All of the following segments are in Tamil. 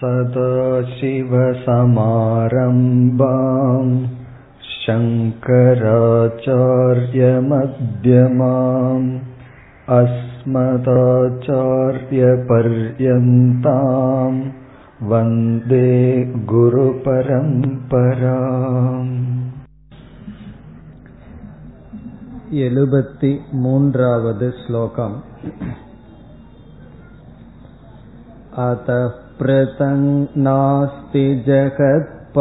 सदाशिवसमारम्भाम् शङ्कराचार्यमध्यमाम् अस्मदाचार्यपर्यन्ताम् वन्दे गुरुपरम्पराम् எழுபத்தி மூன்றாவது ஸ்லோகம் अतः पृथङ् नास्ति जगत्परात्मनः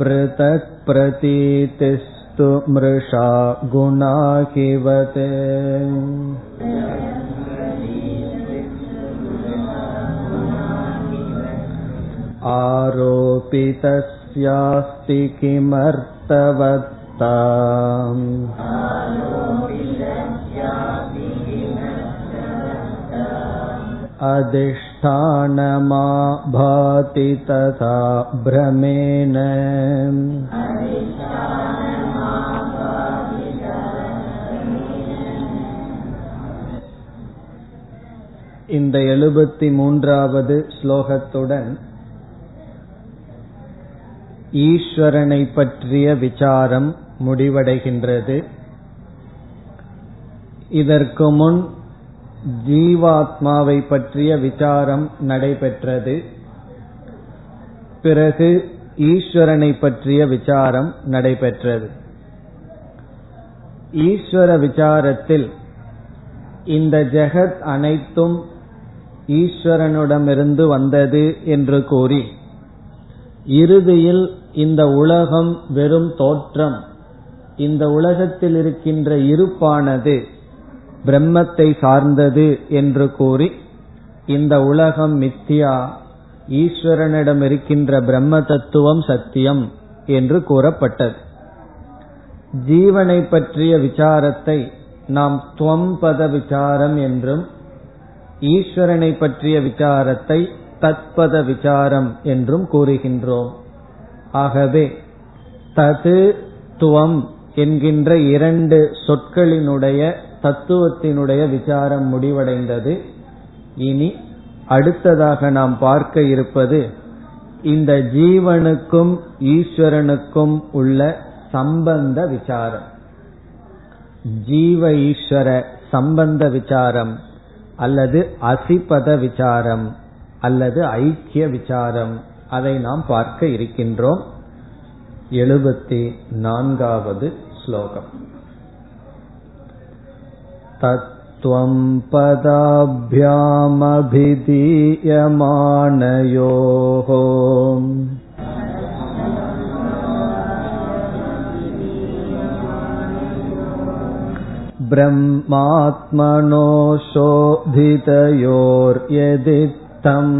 पृथक् प्रतीतिस्तु मृषा गुणाकिवत् आरोपितस्यास्ति किमर्थवत्ता अधिष्ठानमा भाति तथा भ्रमेण இந்த எழுபத்தி மூன்றாவது ஸ்லோகத்துடன் ஈஸ்வரனை பற்றிய விசாரம் முடிவடைகின்றது. இதற்கு முன் ஜீவாத்மாவை பற்றிய விசாரம் நடைபெற்றது. பிறகு ஈஸ்வரனை பற்றிய விசாரம் நடைபெற்றது. ஈஸ்வர விசாரத்தில் இந்த ஜெகத் அனைத்தும் ஈஸ்வரனிடமிருந்து வந்தது என்று கூறி இறுதியில் இந்த உலகம் வெறும் தோற்றம். இந்த உலகத்தில் இருக்கின்ற இருப்பானது பிரம்மத்தை சார்ந்தது என்று கூறி இந்த உலகம் மித்தியா ஈஸ்வரனிடம் இருக்கின்ற பிரம்ம தத்துவம் சத்தியம் என்று கூறப்பட்டது. ஜீவனை பற்றிய விசாரத்தை நாம் துவம்பத விசாரம் என்றும் ஈஸ்வரனை பற்றிய விசாரத்தை தத்பத விசாரம் என்றும் கூறுகின்றோம். ஆகவே தது துவம் என்கின்ற இரண்டு சொற்களினுடைய தத்துவத்தினுடைய விசாரம் முடிவடைந்தது. இனி அடுத்ததாக நாம் பார்க்க இருப்பது இந்த ஜீவனுக்கும் ஈஸ்வரனுக்கும் உள்ள சம்பந்த விசாரம். ஜீவ ஈஸ்வர சம்பந்த விசாரம் அல்லது அசிபத விசாரம் அல்லது ஐக்கிய விசாரம் அதை நாம் பார்க்க இருக்கின்றோம். எழுபத்தி நான்காவது ஸ்லோகம் तत्त्वं पदाभ्यामभिधीयमानयोः ब्रह्मात्मनो शोभितयोर्यदित्तम्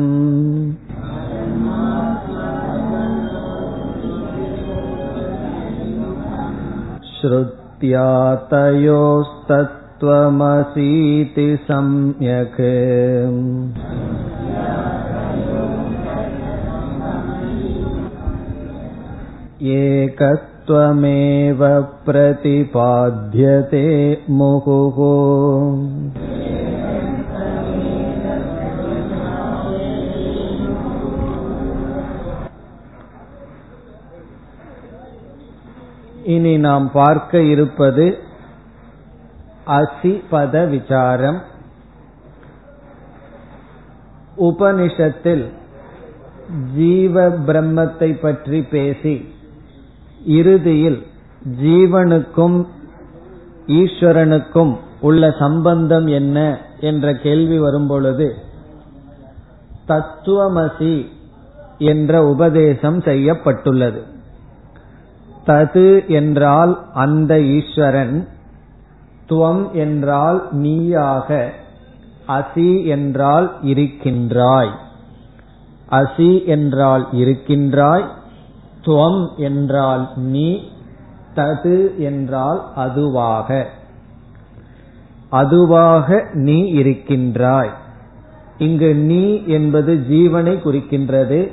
श्रुत्या तयोस्तत्त्वमसीति सम्यक् एकत्वमेव प्रतिपाद्यते मुहुः இனி நாம் பார்க்க இருப்பது அசிபத விசாரம். உபனிஷத்தில் ஜீவ பிரம்மத்தை பற்றி பேசி இறுதியில் ஜீவனுக்கும் ஈஸ்வரனுக்கும் உள்ள சம்பந்தம் என்ன என்ற கேள்வி வரும்பொழுது தத்துவமசி என்ற உபதேசம் செய்யப்பட்டுள்ளது. தது என்றால் அந்த ஈஸ்வரன் துவம் என்றால் நீயாக அசி என்றால் இருக்கின்றாய். அசி என்றால் இருக்கின்றாய் துவம் என்றால் நீ தது என்றால் அதுவாக. அதுவாக நீ இருக்கின்றாய். இங்கு நீ என்பது ஜீவனை குறிக்கின்றது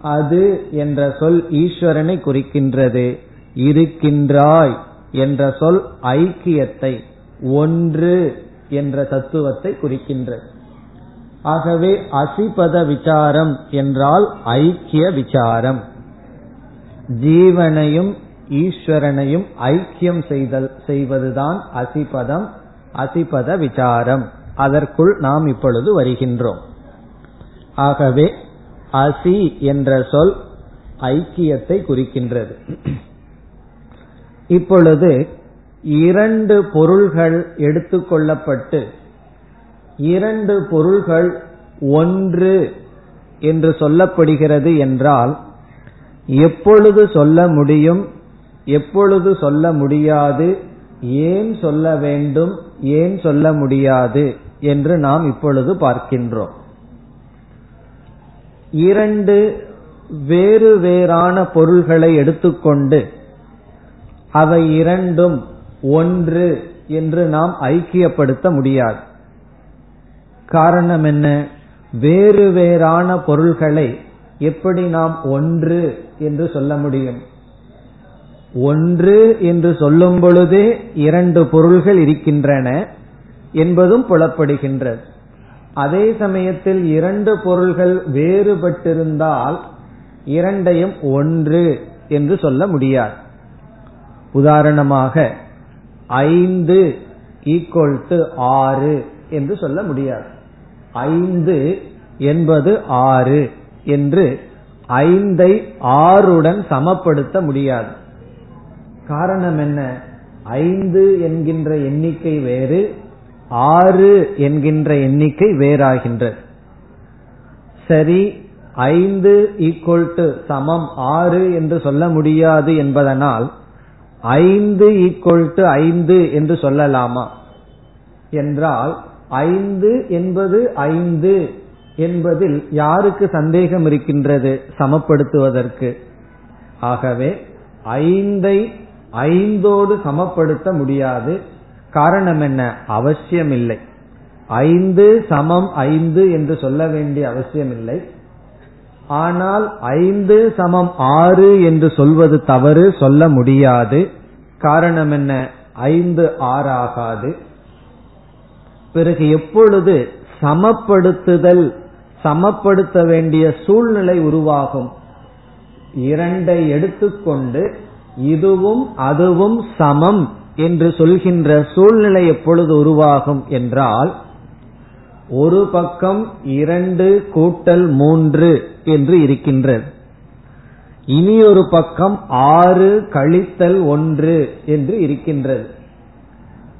அது என்ற சொல் ஈஸ்வரனை குறிக்கின்றது. இருக்கின்றாய் என்ற சொல் ஐக்கியத்தை ஒன்று என்ற தத்துவத்தை குறிக்கின்றது. ஆகவே அசிபத விசாரம் என்றால் ஐக்கிய விசாரம். ஜீவனையும் ஈஸ்வரனையும் ஐக்கியம் செய்தல் செய்வதுதான் அசிபதம் அசிபத விசாரம். அதற்குள் நாம் இப்பொழுது வருகின்றோம். ஆகவே அசி என்ற சொல் ஐக்கியத்தை குறிக்கின்றது. இப்பொழுது இரண்டு பொருள்கள் எடுத்துக்கொள்ளப்பட்டு இரண்டு பொருள்கள் ஒன்று என்று சொல்லப்படுகிறது என்றால் எப்பொழுது சொல்ல முடியும் எப்பொழுது சொல்ல முடியாது ஏன் சொல்ல வேண்டும் ஏன் சொல்ல முடியாது என்று நாம் இப்பொழுது பார்க்கின்றோம். இரண்டு வேறு வேறான பொருள்களை எடுத்துக்கொண்டு அவை இரண்டும் ஒன்று என்று நாம் ஐக்கியப்படுத்த முடியாது. காரணம் என்ன? வேறு வேறான பொருள்களை எப்படி நாம் ஒன்று என்று சொல்ல முடியும்? ஒன்று என்று சொல்லும் பொழுதே இரண்டு பொருள்கள் இருக்கின்றன என்பதும் புலப்படுகின்றது. அதே சமயத்தில் இரண்டு பொருள்கள் வேறுபட்டிருந்தால் இரண்டையும் ஒன்று என்று சொல்ல முடியாது. உதாரணமாக ஐந்து ஈக்குவல் டு ஆறு என்று சொல்ல முடியாது. ஐந்து என்பது ஆறு என்று ஐந்தை ஆறுடன் சமப்படுத்த முடியாது. காரணம் என்ன? ஐந்து என்கின்ற எண்ணிக்கை வேறு ஆறு என்கின்ற எண்ணிக்கை வேறாகின்றது. சரி ஐந்து ஈக்குவல் டு சமம் ஆறு என்று சொல்ல முடியாது என்பதனால் ஐந்து ஈக்குவல் டு ஐந்து என்று சொல்லலாமா? என்றால் ஐந்து என்பது ஐந்து என்பதில் யாருக்கு சந்தேகம் இருக்கின்றது? சமப்படுத்துவதற்கு. ஆகவே ஐந்தை ஐந்தோடு சமப்படுத்த முடியாது. காரணம் என்ன? அவசியமில்லை. ஐந்து சமம் ஐந்து என்று சொல்ல வேண்டிய அவசியமில்லை. ஆனால் ஐந்து சமம் ஆறு என்று சொல்வது தவறு சொல்ல முடியாது. காரணம் என்ன? ஐந்து ஆறாகாது. பிறகு எப்பொழுது சமப்படுத்துதல் சமப்படுத்த வேண்டிய சூழ்நிலை உருவாகும்? இரண்டை எடுத்துக்கொண்டு இதுவும் அதுவும் சமம் என்று சொல்கின்ற சூழ்நிலை எப்பொழுது உருவாகும் என்றால் ஒரு பக்கம் இரண்டு கூட்டல் மூன்று என்று இருக்கின்றது. இனி ஒரு பக்கம் ஆறு கழித்தல் ஒன்று என்று இருக்கின்றது.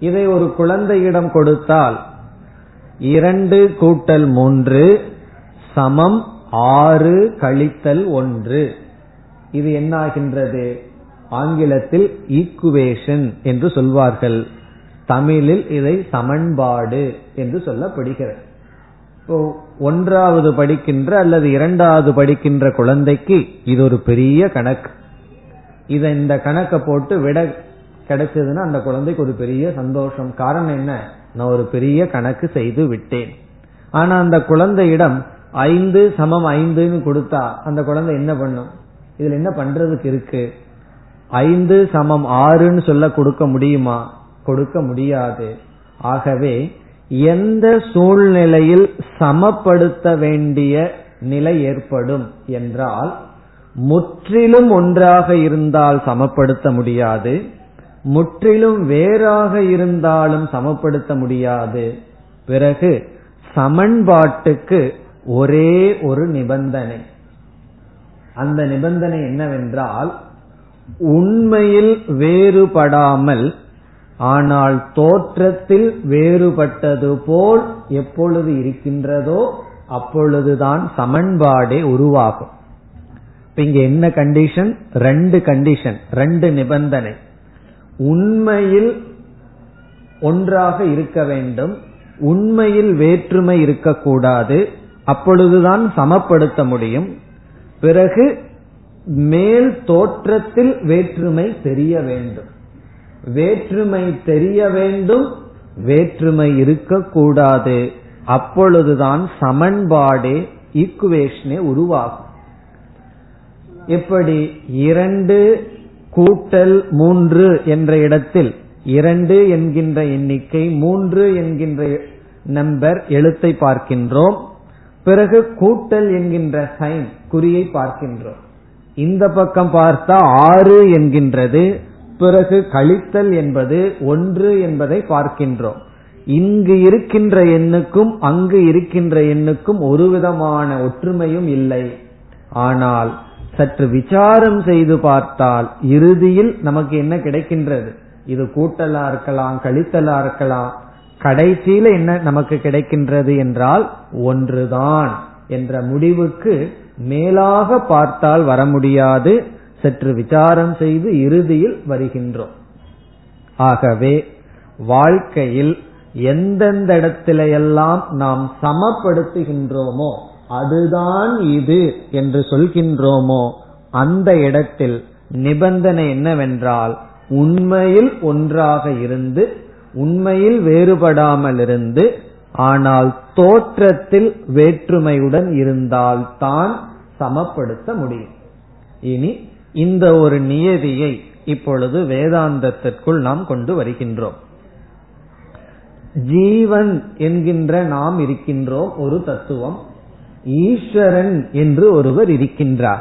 இதை ஒரு குழந்தையிடம் கொடுத்தால் இரண்டு கூட்டல் மூன்று சமம் ஆறு கழித்தல் ஒன்று. இது என்னாகின்றது? ஆங்கிலத்தில் ஈக்குவேஷன் என்று சொல்வார்கள். தமிழில் இதை சமன்பாடு என்று சொல்லப்படுகிறது. ஒன்றாவது படிக்கின்ற அல்லது இரண்டாவது படிக்கின்ற குழந்தைக்கு இது ஒரு பெரிய கணக்கு. இதை இந்த கணக்கை போட்டு விட கிடைச்சதுன்னா அந்த குழந்தைக்கு ஒரு பெரிய சந்தோஷம். காரணம் என்ன? நான் ஒரு பெரிய கணக்கு செய்து விட்டேன். ஆனா அந்த குழந்தையிடம் ஐந்து சமம் ஐந்துன்னு கொடுத்தா அந்த குழந்தை என்ன பண்ணும்? இதுல என்ன பண்றதுக்கு இருக்கு? ஐந்து சமம் ஆறுன்னு சொல்ல கொடுக்க முடியுமா? கொடுக்க முடியாது. ஆகவே எந்த சூழ்நிலையில் சமப்படுத்த வேண்டிய நிலை ஏற்படும் என்றால் முற்றிலும் ஒன்றாக இருந்தால் சமப்படுத்த முடியாது. முற்றிலும் வேறாக இருந்தாலும் சமப்படுத்த முடியாது. பிறகு சமன்பாட்டுக்கு ஒரே ஒரு நிபந்தனை. அந்த நிபந்தனை என்னவென்றால் உண்மையில் வேறுபடாமல் ஆனால் தோற்றத்தில் வேறுபட்டது போல் எப்பொழுது இருக்கின்றதோ அப்பொழுதுதான் சமன்பாடே உருவாகும். இங்க என்ன கண்டிஷன் ரெண்டு கண்டிஷன் ரெண்டு நிபந்தனை. உண்மையில் ஒன்றாக இருக்க வேண்டும் உண்மையில் வேற்றுமை இருக்கக்கூடாது அப்பொழுதுதான் சமப்படுத்த முடியும். பிறகு மேல் தோற்றத்தில் வேற்றுமை தெரிய வேண்டும். வேற்றுமை தெரிய வேண்டும் வேற்றுமை இருக்கக்கூடாது. அப்பொழுதுதான் சமன்பாடே ஈக்குவேஷனே உருவாகும். எப்படி? இரண்டு கூட்டல் மூன்று என்ற இடத்தில் இரண்டு என்கின்ற எண்ணிக்கை மூன்று என்கின்ற நம்பர் எழுத்தை பார்க்கின்றோம். பிறகு கூட்டல் என்கின்ற சைன் குறியை பார்க்கின்றோம். இந்த பக்கம் பார்த்தா ஆறு என்கின்றது. பிறகு கழித்தல் என்பது ஒன்று என்பதை பார்க்கின்றோம். இங்கு இருக்கின்ற எண்ணுக்கும் அங்கு இருக்கின்ற எண்ணுக்கும் ஒரு விதமான ஒற்றுமையும் இல்லை. ஆனால் சற்று விசாரம் செய்து பார்த்தால் இறுதியில் நமக்கு என்ன கிடைக்கின்றது? இது கூட்டலா இருக்கலாம் கழித்தலா இருக்கலாம் கடைசியில என்ன நமக்கு கிடைக்கின்றது என்றால் ஒன்றுதான் என்ற முடிவுக்கு மேலாக பார்த்தால் வர முடியாது. சற்று விசாரம் செய்து இறுதியில் வருகின்றோம். ஆகவே வாழ்க்கையில் எந்தெந்த இடத்திலையெல்லாம் நாம் சமப்படுத்துகின்றோமோ அதுதான் இது என்று சொல்கின்றோமோ அந்த இடத்தில் நிபந்தனை என்னவென்றால் உண்மையில் ஒன்றாக இருந்து உண்மையில் வேறுபடாமல் இருந்து ஆனால் தோற்றத்தில் வேற்றுமையுடன் இருந்தால் தான் சமப்படுத்த முடியும். இனி இந்த ஒரு நியதியை இப்பொழுது வேதாந்தத்திற்குள் நாம் கொண்டு வருகின்றோம். ஜீவன் என்கின்ற நாம் இருக்கின்றோம் ஒரு தத்துவம். ஈஸ்வரன் என்று ஒருவர் இருக்கின்றார்.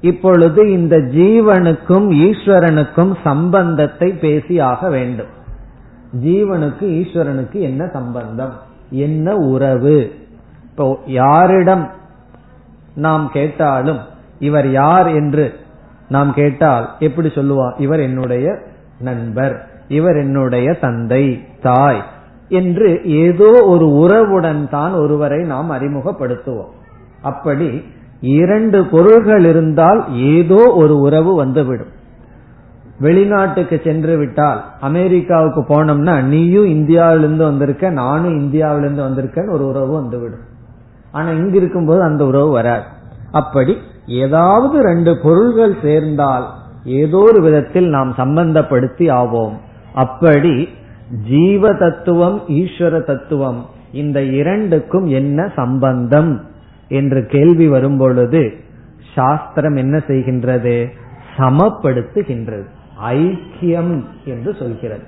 இப்பொழுது இந்த ஜீவனுக்கும் ஈஸ்வரனுக்கும் சம்பந்தத்தை பேசி ஆக வேண்டும். ஜீவனுக்கு ஈஸ்வரனுக்கு என்ன சம்பந்தம்? என்ன உறவு? இப்போ யாரிடம் நாம் கேட்டாலும் இவர் யார் என்று நாம் கேட்டால் எப்படி சொல்லுவா? இவர் என்னுடைய நண்பர் இவர் என்னுடைய தந்தை தாய் என்று ஏதோ ஒரு உறவுடன் தான் ஒருவரை நாம் அறிமுகப்படுத்துவோம். அப்படி இரண்டு பொருள்கள் இருந்தால் ஏதோ ஒரு உறவு வந்துவிடும். வெளிநாட்டுக்கு சென்று விட்டால் அமெரிக்காவுக்கு போனோம்னா நீயும் இந்தியாவிலிருந்து வந்திருக்க நானும் இந்தியாவிலிருந்து வந்திருக்கேன்னு ஒரு உறவு வந்துவிடும். ஆனா இங்க இருக்கும்போது அந்த உறவு வராது. அப்படி ஏதாவது ரெண்டு பொருள்கள் சேர்ந்தால் ஏதோ ஒரு விதத்தில் நாம் சம்பந்தப்படுத்தி ஆவோம். அப்படி ஜீவ தத்துவம் ஈஸ்வர தத்துவம் இந்த இரண்டுக்கும் என்ன சம்பந்தம்? என்று கேள்வி வரும்பொழுது சாஸ்திரம் என்ன செய்கின்றது? சமப்படுத்துகின்றது. ஐக்கியம் என்று சொல்கிறது.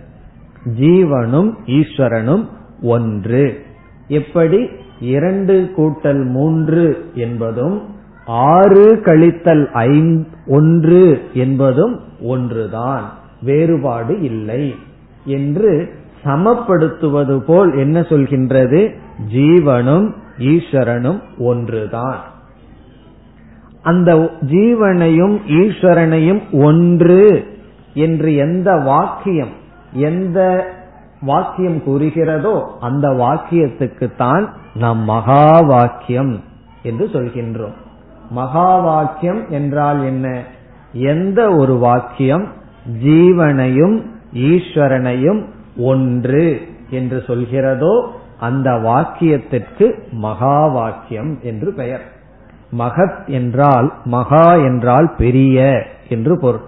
ஜீவனும் ஈஸ்வரனும் ஒன்று. எப்படி? இரண்டு கூட்டல் மூன்று என்பதும் ஆறு கழித்தல் ஒன்று என்பதும் ஒன்றுதான். வேறுபாடு இல்லை. என்று சமப்படுத்துவது போல் என்ன சொல்கின்றது? ஜீவனும் ஈஸ்வரனும் ஒன்றுதான். அந்த ஜீவனையும் ஈஸ்வரனையும் ஒன்று என்று எந்த வாக்கியம் எந்த வாக்கியம் கூறுகிறதோ அந்த வாக்கியத்துக்கு தான் நாம் மகா வாக்கியம் என்று சொல்கின்றோம். மகா வாக்கியம் என்றால் என்ன? எந்த ஒரு வாக்கியம் ஜீவனையும் ஈஸ்வரனையும் ஒன்று என்று சொல்கிறதோ அந்த வாக்கியத்திற்கு மகா வாக்கியம் என்று பெயர். மகத் என்றால் மகா என்றால் பெரிய என்று பொருள்.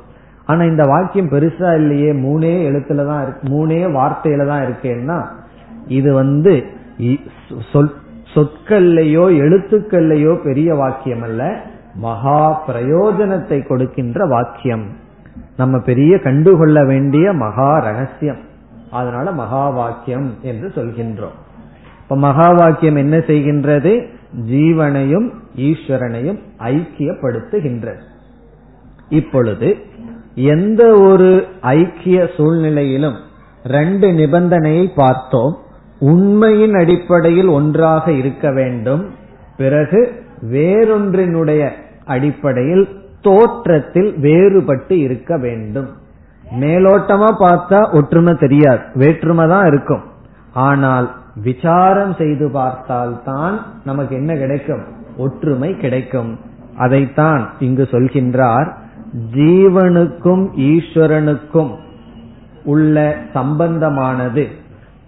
ஆனா இந்த வாக்கியம் பெருசா இல்லையே மூணே எழுத்துல தான் இருக்கு மூணே வார்த்தையில தான் இருக்கேன்னா இது வந்து சொற்கள்லையோ எழுத்துக்கள்லையோ பெரிய வாக்கியம் அல்ல மகா பிரயோஜனத்தை கொடுக்கின்ற வாக்கியம். நம்ம பெரிய கண்டுகொள்ள வேண்டிய மகா ரகசியம். அதனால மகா வாக்கியம் என்று சொல்கின்றோம். இப்ப மகா வாக்கியம் என்ன செய்கின்றது? ஜீவனையும் ஈஸ்வரனையும் ஐக்கியப்படுத்துகின்றது. இப்பொழுது எந்த ஒரு ஐக்கிய சூழ்நிலையிலும் ரெண்டு நிபந்தனையை பார்த்தோம். உண்மையின் அடிப்படையில் ஒன்றாக இருக்க வேண்டும். பிறகு வேறொன்றினுடைய அடிப்படையில் தோற்றத்தில் வேறுபட்டு இருக்க வேண்டும். மேலோட்டமா பார்த்தா ஒற்றுமை தெரியாது. வேற்றுமை தான் இருக்கும். ஆனால் விசாரம் செய்து பார்த்தால் தான் நமக்கு என்ன கிடைக்கும்? ஒற்றுமை கிடைக்கும். அதைத்தான் இங்கு சொல்கின்றார். ஜீவனுக்கும் ஈஸ்வரனுக்கும் உள்ள சம்பந்தமானது.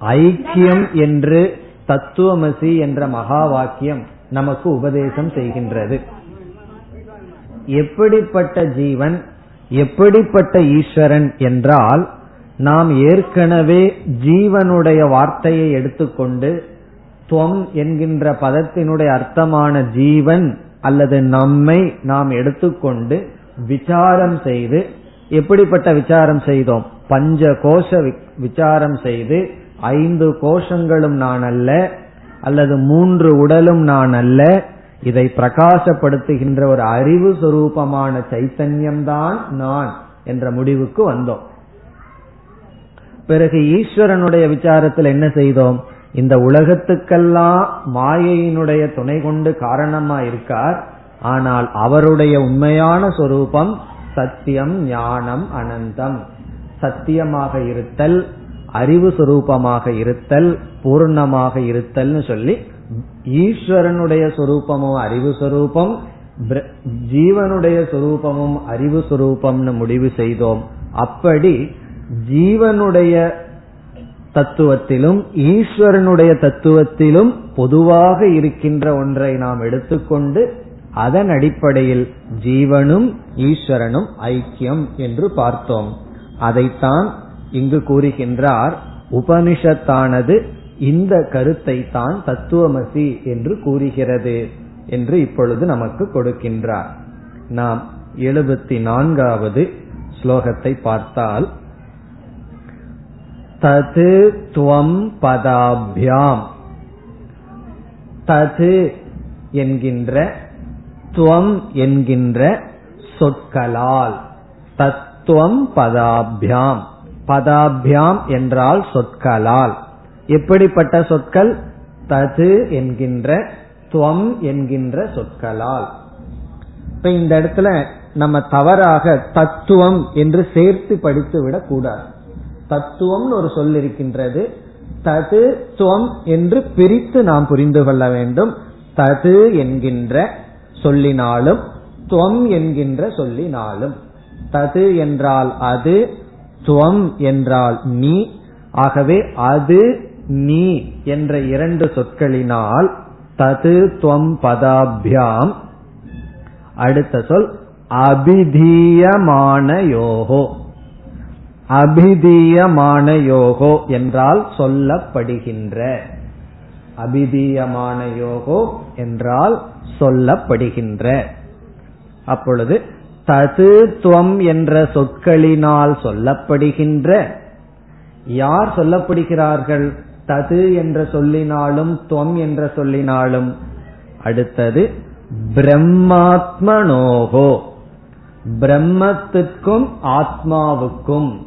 ஐக்கியம் என்று தத்துவமசி என்ற மகா வாக்கியம் நமக்கு உபதேசம் செய்கின்றது. எப்படிப்பட்ட ஜீவன் எப்படிப்பட்ட ஈஸ்வரன் என்றால் நாம் ஏற்கனவே ஜீவனுடைய வார்த்தையை எடுத்துக்கொண்டு துவம் என்கின்ற பதத்தினுடைய அர்த்தமான ஜீவன் அல்லது நம்மை நாம் எடுத்துக்கொண்டு விசாரம் செய்து எப்படிப்பட்ட விசாரம் செய்தோம்? பஞ்ச கோஷ விசாரம் செய்து ஐந்து கோஷங்களும் நான் அல்ல அல்லது மூன்று உடலும் நான் அல்ல. இதை பிரகாசப்படுத்துகின்ற ஒரு அறிவு சுரூபமான சைத்தன்யம்தான் நான் என்ற முடிவுக்கு வந்தோம். பிறகு ஈஸ்வரனுடைய விசாரத்தில் என்ன செய்தோம்? இந்த உலகத்துக்கெல்லாம் மாயையினுடைய துணை கொண்டு காரணமா இருக்கார். ஆனால் அவருடைய உண்மையான சொரூபம் சத்தியம் ஞானம் அனந்தம். சத்தியமாக இருத்தல் அறிவு சுரூபமாக இருத்தல் பூர்ணமாக இருத்தல்னு சொல்லி ஈஸ்வரனுடைய சொரூபமும் அறிவு சொரூபம் ஜீவனுடைய சொரூபமும் அறிவு சுரூபம்னு முடிவு செய்தோம். அப்படி ஜீவனுடைய தத்துவத்திலும் ஈஸ்வரனுடைய தத்துவத்திலும் பொதுவாக இருக்கின்ற ஒன்றை நாம் எடுத்துக்கொண்டு அதன் அடிப்படையில் ஜீவனும் ஈஸ்வரனும் ஐக்கியம் என்று பார்த்தோம். அதைத்தான் இங்கு கூறுகின்றார் உபனிஷத்தானது இந்த கருத்தை தான் தத்துவமசி என்று கூறுகிறது என்று இப்பொழுது நமக்கு கொடுக்கின்றார். நாம் எழுபத்தி நான்காவது ஸ்லோகத்தை பார்த்தால் தது துவம் பதாபியாம். தது என்கின்ற துவம் என்கின்ற சொற்களால் தத்துவம் பதாபியாம். பதாபியாம் என்றால் சொற்களால். எப்படிப்பட்ட சொற்கள்? தது என்கின்ற துவம் என்கின்ற சொற்களால். இப்ப இந்த இடத்துல நம்ம தவறாக தத்துவம் என்று சேர்த்து படித்து விடக் கூடாது. தத்துவம்னு ஒரு சொல் இருக்கின்றது. தது துவம் என்று பிரித்து நாம் புரிந்து கொள்ள வேண்டும். தது என்கின்ற சொல்லினாலும் துவம் என்கின்ற சொல்லினாலும். தது என்றால் அது துவம் என்றால் நீ. ஆகவே அது நீ என்ற இரண்டு சொற்களினால் தது துவம் பதாபியாம். அடுத்த சொல் அபிதீயமான யோகோ. அபிதீயமான யோகோ என்றால் சொல்லப்படுகின்ற. அபிதீயமான யோகோ என்றால் சொல்லப்படுகின்ற. அப்பொழுது தது துவம் என்ற சொற்களினால் சொல்லப்படுகின்ற யார் சொல்லப்படுகிறார்கள்? தது என்ற சொல்லினாலும் துவம் என்ற சொல்லினாலும். அடுத்தது பிரம்மாத்மனோகோ. பிரம்மத்துக்கும் ஆத்மாவுக்கும்.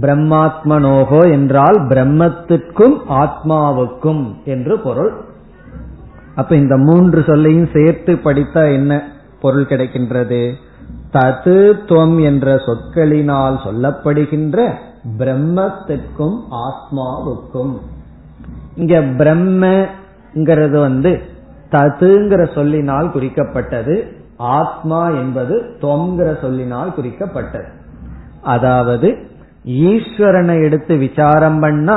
பிரம்மாத்மனோகோ என்றால் பிரம்மத்திற்கும் ஆத்மாவுக்கும் என்று பொருள். அப்ப இந்த மூன்று சொல்லையும் சேர்த்து படித்தா என்ன? பொருள் கிடைக்கின்றது. தது துவம் என்ற சொற்களினால் சொல்லப்படுகின்ற பிரம்மத்துக்கும் ஆத்மாவுக்கும். இங்க பிரம்மங்கிறது வந்து ததுங்கிற சொல்லினால் குறிக்கப்பட்டது ஆத்மா என்பது தொங்கிற சொல்லினால் குறிக்கப்பட்டது. அதாவது ஈஸ்வரனை எடுத்து விசாரம் பண்ணா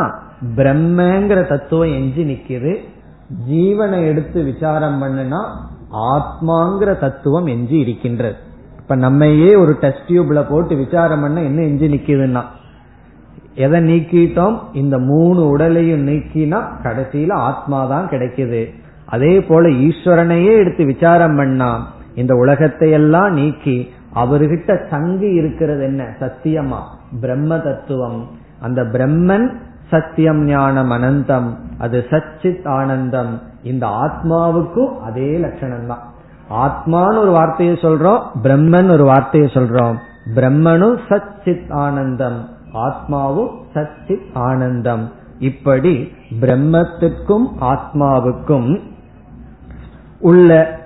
பிரம்மங்கிற தத்துவம் எஞ்சி நிக்குது ஜீவனை எடுத்து விசாரம் பண்ணுனா ஆத்மாங்கிற தத்துவம் எஞ்சி இருக்கின்றது. இப்ப நம்மையே ஒரு டெஸ்ட் டியூப்ல போட்டு விசாரம் பண்ண என்ன எஞ்சி நிக்குதுன்னா எதை நீக்கிட்டோம்? இந்த மூணு உடலையும் நீக்கினா கடைசியில ஆத்மா தான் கிடைக்குது. அதே போல ஈஸ்வரனையே எடுத்து விசாரம் பண்ணா இந்த உலகத்தை எல்லாம் நீக்கி அவர்கிட்ட தங்கி இருக்கிறது என்ன? சத்தியமா. பிரம்ம தத்துவம். அந்த பிரம்மன் சத்தியம் ஞானம் அனந்தம் அது சச்சித் ஆனந்தம். இந்த ஆத்மாவுக்கும் அதே லட்சணம் தான் ஆத்மான்னு ஒரு வார்த்தையை சொல்றோம் பிரம்மன் ஒரு வார்த்தையை சொல்றோம். பிரம்மனும் சச்சித் ஆனந்தம். ஆத்மாவும் சச்சித் ஆனந்தம். இப்படி பிரம்மத்துக்கும் ஆத்மாவுக்கும் உள்ள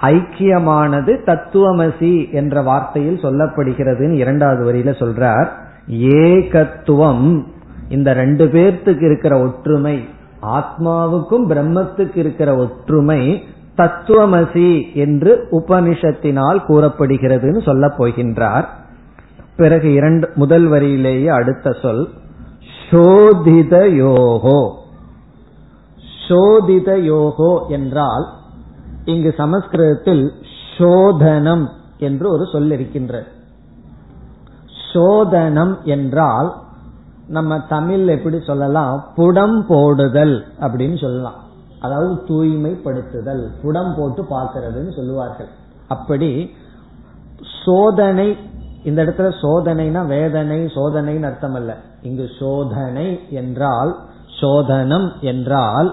ஐக்கியமானது தத்துவமசி என்ற வார்த்தையில் சொல்லப்படுகிறதுன்னு இரண்டாவது வரியில சொல்றார். ஏகத்துவம். இந்த ரெண்டு பேர்த்துக்கு இருக்கிற ஒற்றுமை ஆத்மாவுக்கும் பிரம்மத்துக்கு இருக்கிற ஒற்றுமை தத்துவமசி என்று உபனிஷத்தினால் கூறப்படுகிறதுன்னு சொல்ல போகின்றார். பிறகு இரண்டு முதல் வரியிலேயே அடுத்த சொல் சோதித யோகோ. சோதித யோகோ என்றால் இங்கு சமஸ்கிருதத்தில் சோதனம் என்று ஒரு சொல் இருக்கின்றது சோதனம் என்றால் நம்ம தமிழ் எப்படி சொல்லலாம்? புடம் போடுதல் அப்படின்னு சொல்லலாம். அதாவது தூய்மைப்படுத்துதல் புடம் போட்டு பார்க்கறதுன்னு சொல்லுவார்கள். அப்படி சோதனை இந்த இடத்துல சோதனைனா வேதனை சோதனைன்னு அர்த்தம் அல்ல. இங்கு சோதனை என்றால் சோதனம் என்றால்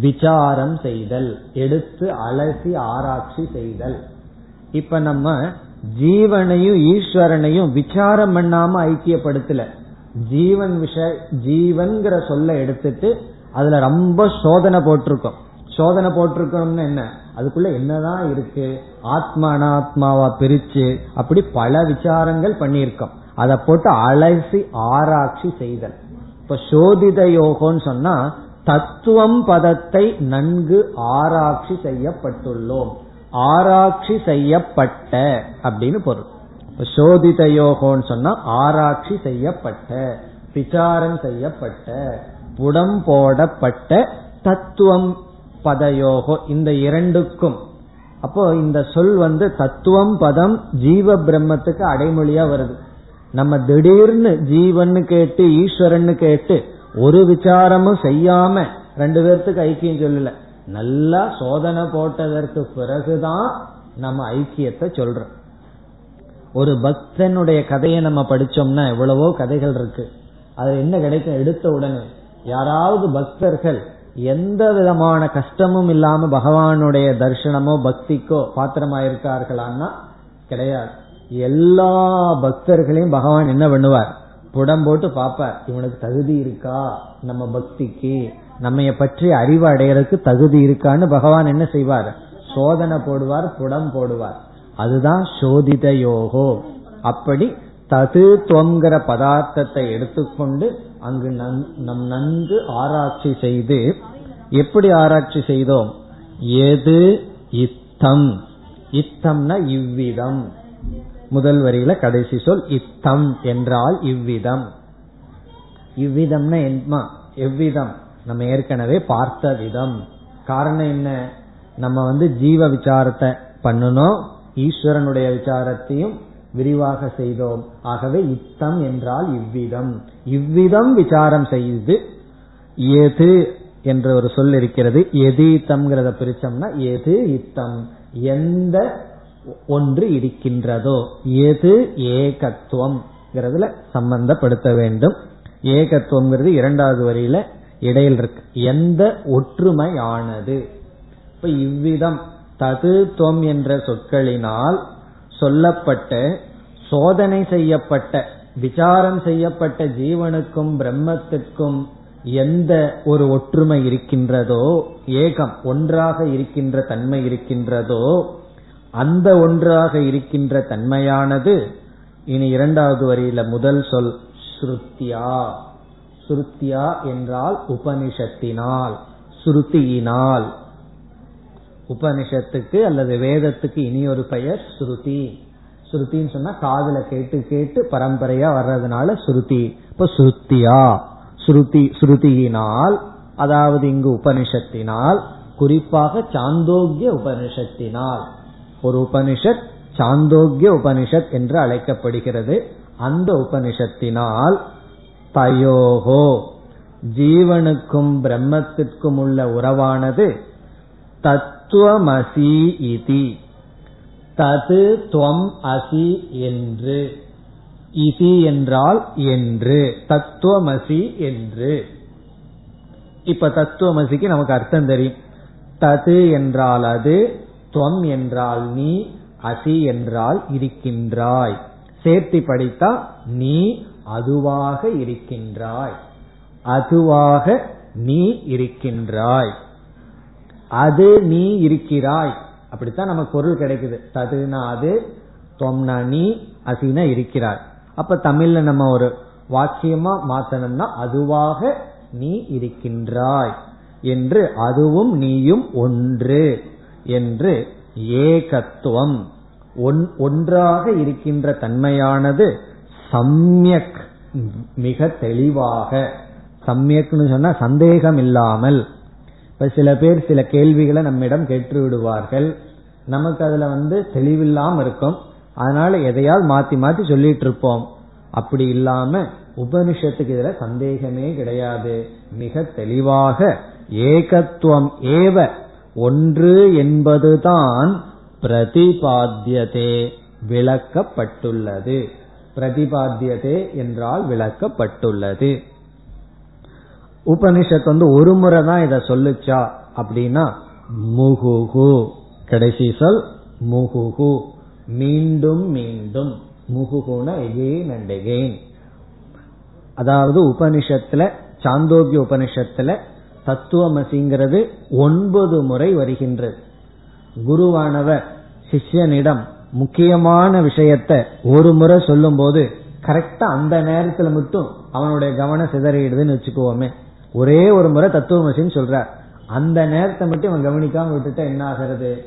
விசாரம் செய்தல் எடுத்து அலசி ஆராய்ச்சி செய்தல். இப்ப நம்ம ஜீவனையும் ஈஸ்வரனையும் விசாரம் பண்ணாம ஐக்கியப்படுத்தல. ஜீவன் விஷ ஜீவன்கிற சொல்ல எடுத்துட்டு அதுல ரொம்ப சோதனை போட்டிருக்கோம். சோதனை போட்டிருக்கோம்னு என்ன? அதுக்குள்ள என்னதான் இருக்கு? ஆத்மா அனாத்மாவா பிரிச்சு அப்படி பல விசாரங்கள் பண்ணியிருக்கோம். அதை போட்டு அலசி ஆராய்ச்சி செய்தல். இப்ப சோதித யோகம்னு சொன்னா தத்துவம் பதத்தை நன்கு ஆராய்ச்சி செய்யப்பட்டுள்ளோம். ஆராய்ச்சி செய்யப்பட்ட அப்படின்னு பொருள். சோதித யோகோன்னு சொன்னா ஆராய்ச்சி செய்யப்பட்ட விசாரம் செய்யப்பட்ட புடம் போடப்பட்ட தத்துவம் பதயோகோ இந்த இரண்டுக்கும். அப்போ இந்த சொல் வந்து தத்துவம் பதம் ஜீவ பிரம்மத்துக்கு அடைமொழியா வருது. நம்ம திடீர்னு ஜீவன் கேட்டு ஈஸ்வரன் கேட்டு ஒரு விசாரமும் செய்யாம ரெண்டு பேர்த்துக்கு ஐக்கியம் சொல்லல. நல்லா சோதனை போட்டதற்கு பிறகுதான் நம்ம ஐக்கியத்தை சொல்றோம். ஒரு பக்தனுடைய கதையை நம்ம படிச்சோம்னா எவ்வளவோ கதைகள் இருக்கு. அது என்ன கிடைக்கும்? எடுத்த உடனே. யாராவது பக்தர்கள் எந்த விதமான கஷ்டமும் இல்லாம பகவானுடைய தர்சனமோ பக்திக்கோ பாத்திரமாயிருக்கார்களான்னா கிடையாது. எல்லா பக்தர்களையும் பகவான் என்ன பண்ணுவார்? புடம் போட்டு பாப்பார் இவனுக்கு தகுதி இருக்கா? நம்ம பக்திக்கு. நம்ம பற்றி அறிவு அடையறதுக்கு தகுதி இருக்கான்னு பகவான் என்ன செய்வார்? சோதனை போடுவார் புடம் போடுவார். அதுதான் சோதித யோகோ அப்படி தது துவங்கிற பதார்த்தத்தை எடுத்துக்கொண்டு அங்கு நம் நன்கு ஆராய்ச்சி செய்து எப்படி ஆராய்ச்சி செய்தோம்? எது இத்தம். இத்தம்னா இவ்விதம். முதல் வரியில கடைசி சொல் இத்தம் என்றால் இவ்விதம். இவ்விதம்னா என்ன எவ்விதம். நம்ம ஏற்கனவே பார்த்த விதம். காரணம் என்ன? நம்ம வந்து ஜீவ விசாரத்தை பண்ணணும். ஈஸ்வரனுடைய விசாரத்தையும் விரிவாக செய்தோம். ஆகவே இத்தம் என்றால் இவ்விதம். இவ்விதம் விசாரம் செய்து எது என்ற ஒரு சொல் இருக்கிறது. எது எதீத்தம்ங்கிறத பிரிச்சோம்னா எது இத்தம். எந்த ஒன்று இருக்கின்றதோ எது ஏகத்துவம் சம்பந்தப்படுத்த வேண்டும். ஏகத்துவம்ங்கிறது இரண்டாவது வரியில இடையில் இருக்கு. எந்த ஒற்றுமையானது? இப்ப இவ்விதம் தது துவம் என்ற சொற்களினால் சொல்லப்பட்ட சோதனை செய்யப்பட்ட விசாரம் செய்யப்பட்ட ஜீவனுக்கும் பிரம்மத்துக்கும் எந்த ஒரு ஒற்றுமை இருக்கின்றதோ ஏகம் ஒன்றாக இருக்கின்ற தன்மை இருக்கின்றதோ அந்த ஒன்றாக இருக்கின்ற தன்மையானது இனி இரண்டாவது வரியில முதல் சொல் ஸ்ருத்தியா ஸ்ருத்தியா என்றால் உபனிஷத்தினால் ஸ்ருதியினால். உபனிஷத்துக்கு அல்லது வேதத்துக்கு இனி ஒரு பெயர் ஸ்ருதி. ஸ்ருதின்னு சொன்னா காதல கேட்டு கேட்டு பரம்பரையா வர்றதுனால ஸ்ருதி. இப்ப ஸ்ருத்தியா. ஸ்ருதி ஸ்ருதியினால் அதாவது இங்கு உபனிஷத்தினால் குறிப்பாக சாந்தோக்கிய உபனிஷத்தினால். ஒரு உபனிஷத் சாந்தோக்கிய உபனிஷத் என்று அழைக்கப்படுகிறது. அந்த உபனிஷத்தினால் தயோகோ. ஜீவனுக்கும் பிரம்மத்திற்கும் உள்ள உறவானது தத் தத்துவமசி இதி. தது துவம் அசி என்று. இசி என்றால் என்று. தத்துவமசி என்று. இப்ப தத்துவமசிக்கு நமக்கு அர்த்தம் தெரியும். தது என்றால் அது துவம் என்றால் நீ அசி என்றால் இருக்கின்றாய். சேர்த்தி படித்தா நீ அதுவாக இருக்கின்றாய். அதுவாக நீ இருக்கின்றாய். அது நீ இருக்கிறாய். அப்படித்தான் நமக்கு பொருள் கிடைக்குது. ததுனா அது தொம்னா நீ அசினா இருக்கிறாய். அப்ப தமிழ்ல நம்ம ஒரு வாக்கியமா மாத்தணும்னா அதுவாக நீ இருக்கின்றாய் என்று அதுவும் நீயும் ஒன்று என்று ஏகத்துவம். ஒன்றாக இருக்கின்ற தன்மையானது சம்யக் மிக தெளிவாக. சம்யக்னு சொன்னா சந்தேகம் இல்லாமல் இப்ப சில பேர் சில கேள்விகளை நம்மிடம் கேட்டு விடுவார்கள் நமக்கு அதுல வந்து தெளிவில்லாம இருக்கும். அதனால எதையாவது மாத்தி மாத்தி சொல்லிட்டு இருப்போம் அப்படி இல்லாம உபனிஷத்துக்கு இதுல சந்தேகமே கிடையாது. மிக தெளிவாக ஏகத்துவம் ஏவ ஒன்று என்பதுதான் பிரதிபாத்தியதே விளக்கப்பட்டுள்ளது. பிரதிபாத்தியதே என்றால் விளக்கப்பட்டுள்ளது. உபனிஷத் வந்து ஒரு முறை தான் இதை சொல்லுச்சா அப்படின்னா முகுகு. கடைசி சொல் முகுகு. மீண்டும் மீண்டும். முகுகுன எகெயின் அண்ட் எகெயின். அதாவது உபனிஷத்துல சாந்தோக்கிய உபனிஷத்துல தத்துவமசிங்கிறது ஒன்பது முறை வருகின்றது. குருவானவர் சிஷ்யனிடம் முக்கியமான விஷயத்த ஒரு முறை சொல்லும் போது கரெக்டா அந்த நேரத்துல மட்டும் அவனுடைய கவனம் சிதறிடுதுன்னு வச்சுக்குவோமே. ஒரே ஒரு முறை தத்துவமசின்னு சொல்றார் அந்த நேரத்தை மட்டும் அவன் கவனிக்காம விட்டுட்டா என்ன ஆகிறது?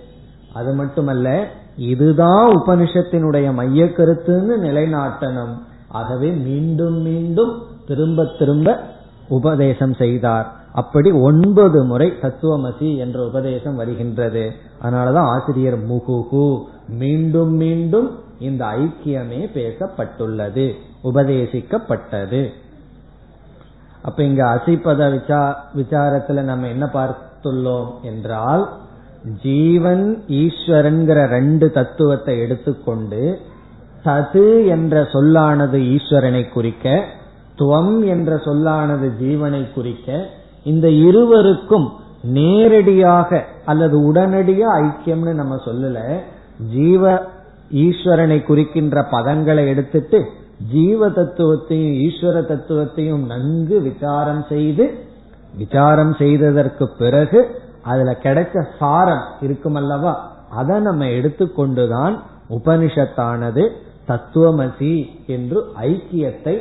அது மட்டுமல்ல இதுதான் உபனிஷத்தினுடைய மைய கருத்துன்னு நிலைநாட்டணும். ஆகவே மீண்டும் மீண்டும் திரும்ப திரும்ப உபதேசம் செய்தார். அப்படி ஒன்பது முறை தத்துவமசி என்ற உபதேசம் வருகின்றது. அதனாலதான் ஆசிரியர் முகுகு மீண்டும் மீண்டும் இந்த ஐக்கியமே பேசப்பட்டுள்ளது உபதேசிக்கப்பட்டது. அப்ப இங்க அசிப்பத விசா விசாரத்துல நம்ம என்ன பார்த்துள்ளோம் என்றால் ஜீவன் ஈஸ்வரன்கிற ரெண்டு தத்துவத்தை எடுத்துக்கொண்டு தது என்ற சொல்லானது ஈஸ்வரனை குறிக்க துவம் என்ற சொல்லானது ஜீவனை குறிக்க இந்த இருவருக்கும் நேரடியாக அல்லது உடனடியா ஐக்கியம்னு நம்ம சொல்லல ஜீவ ஈஸ்வரனை குறிக்கின்ற பதங்களை எடுத்துட்டு ஜீவ தத்துவத்தையும் ஈஸ்வர தத்துவத்தையும் நன்கு விசாரம் செய்து விசாரம் செய்ததற்கு பிறகு அதுல கிடைச்ச சாரம் இருக்கும் அல்லவா அதை நம்ம எடுத்துக்கொண்டுதான் உபனிஷத்தானது தத்துவமசி என்று ஐக்கியத்தை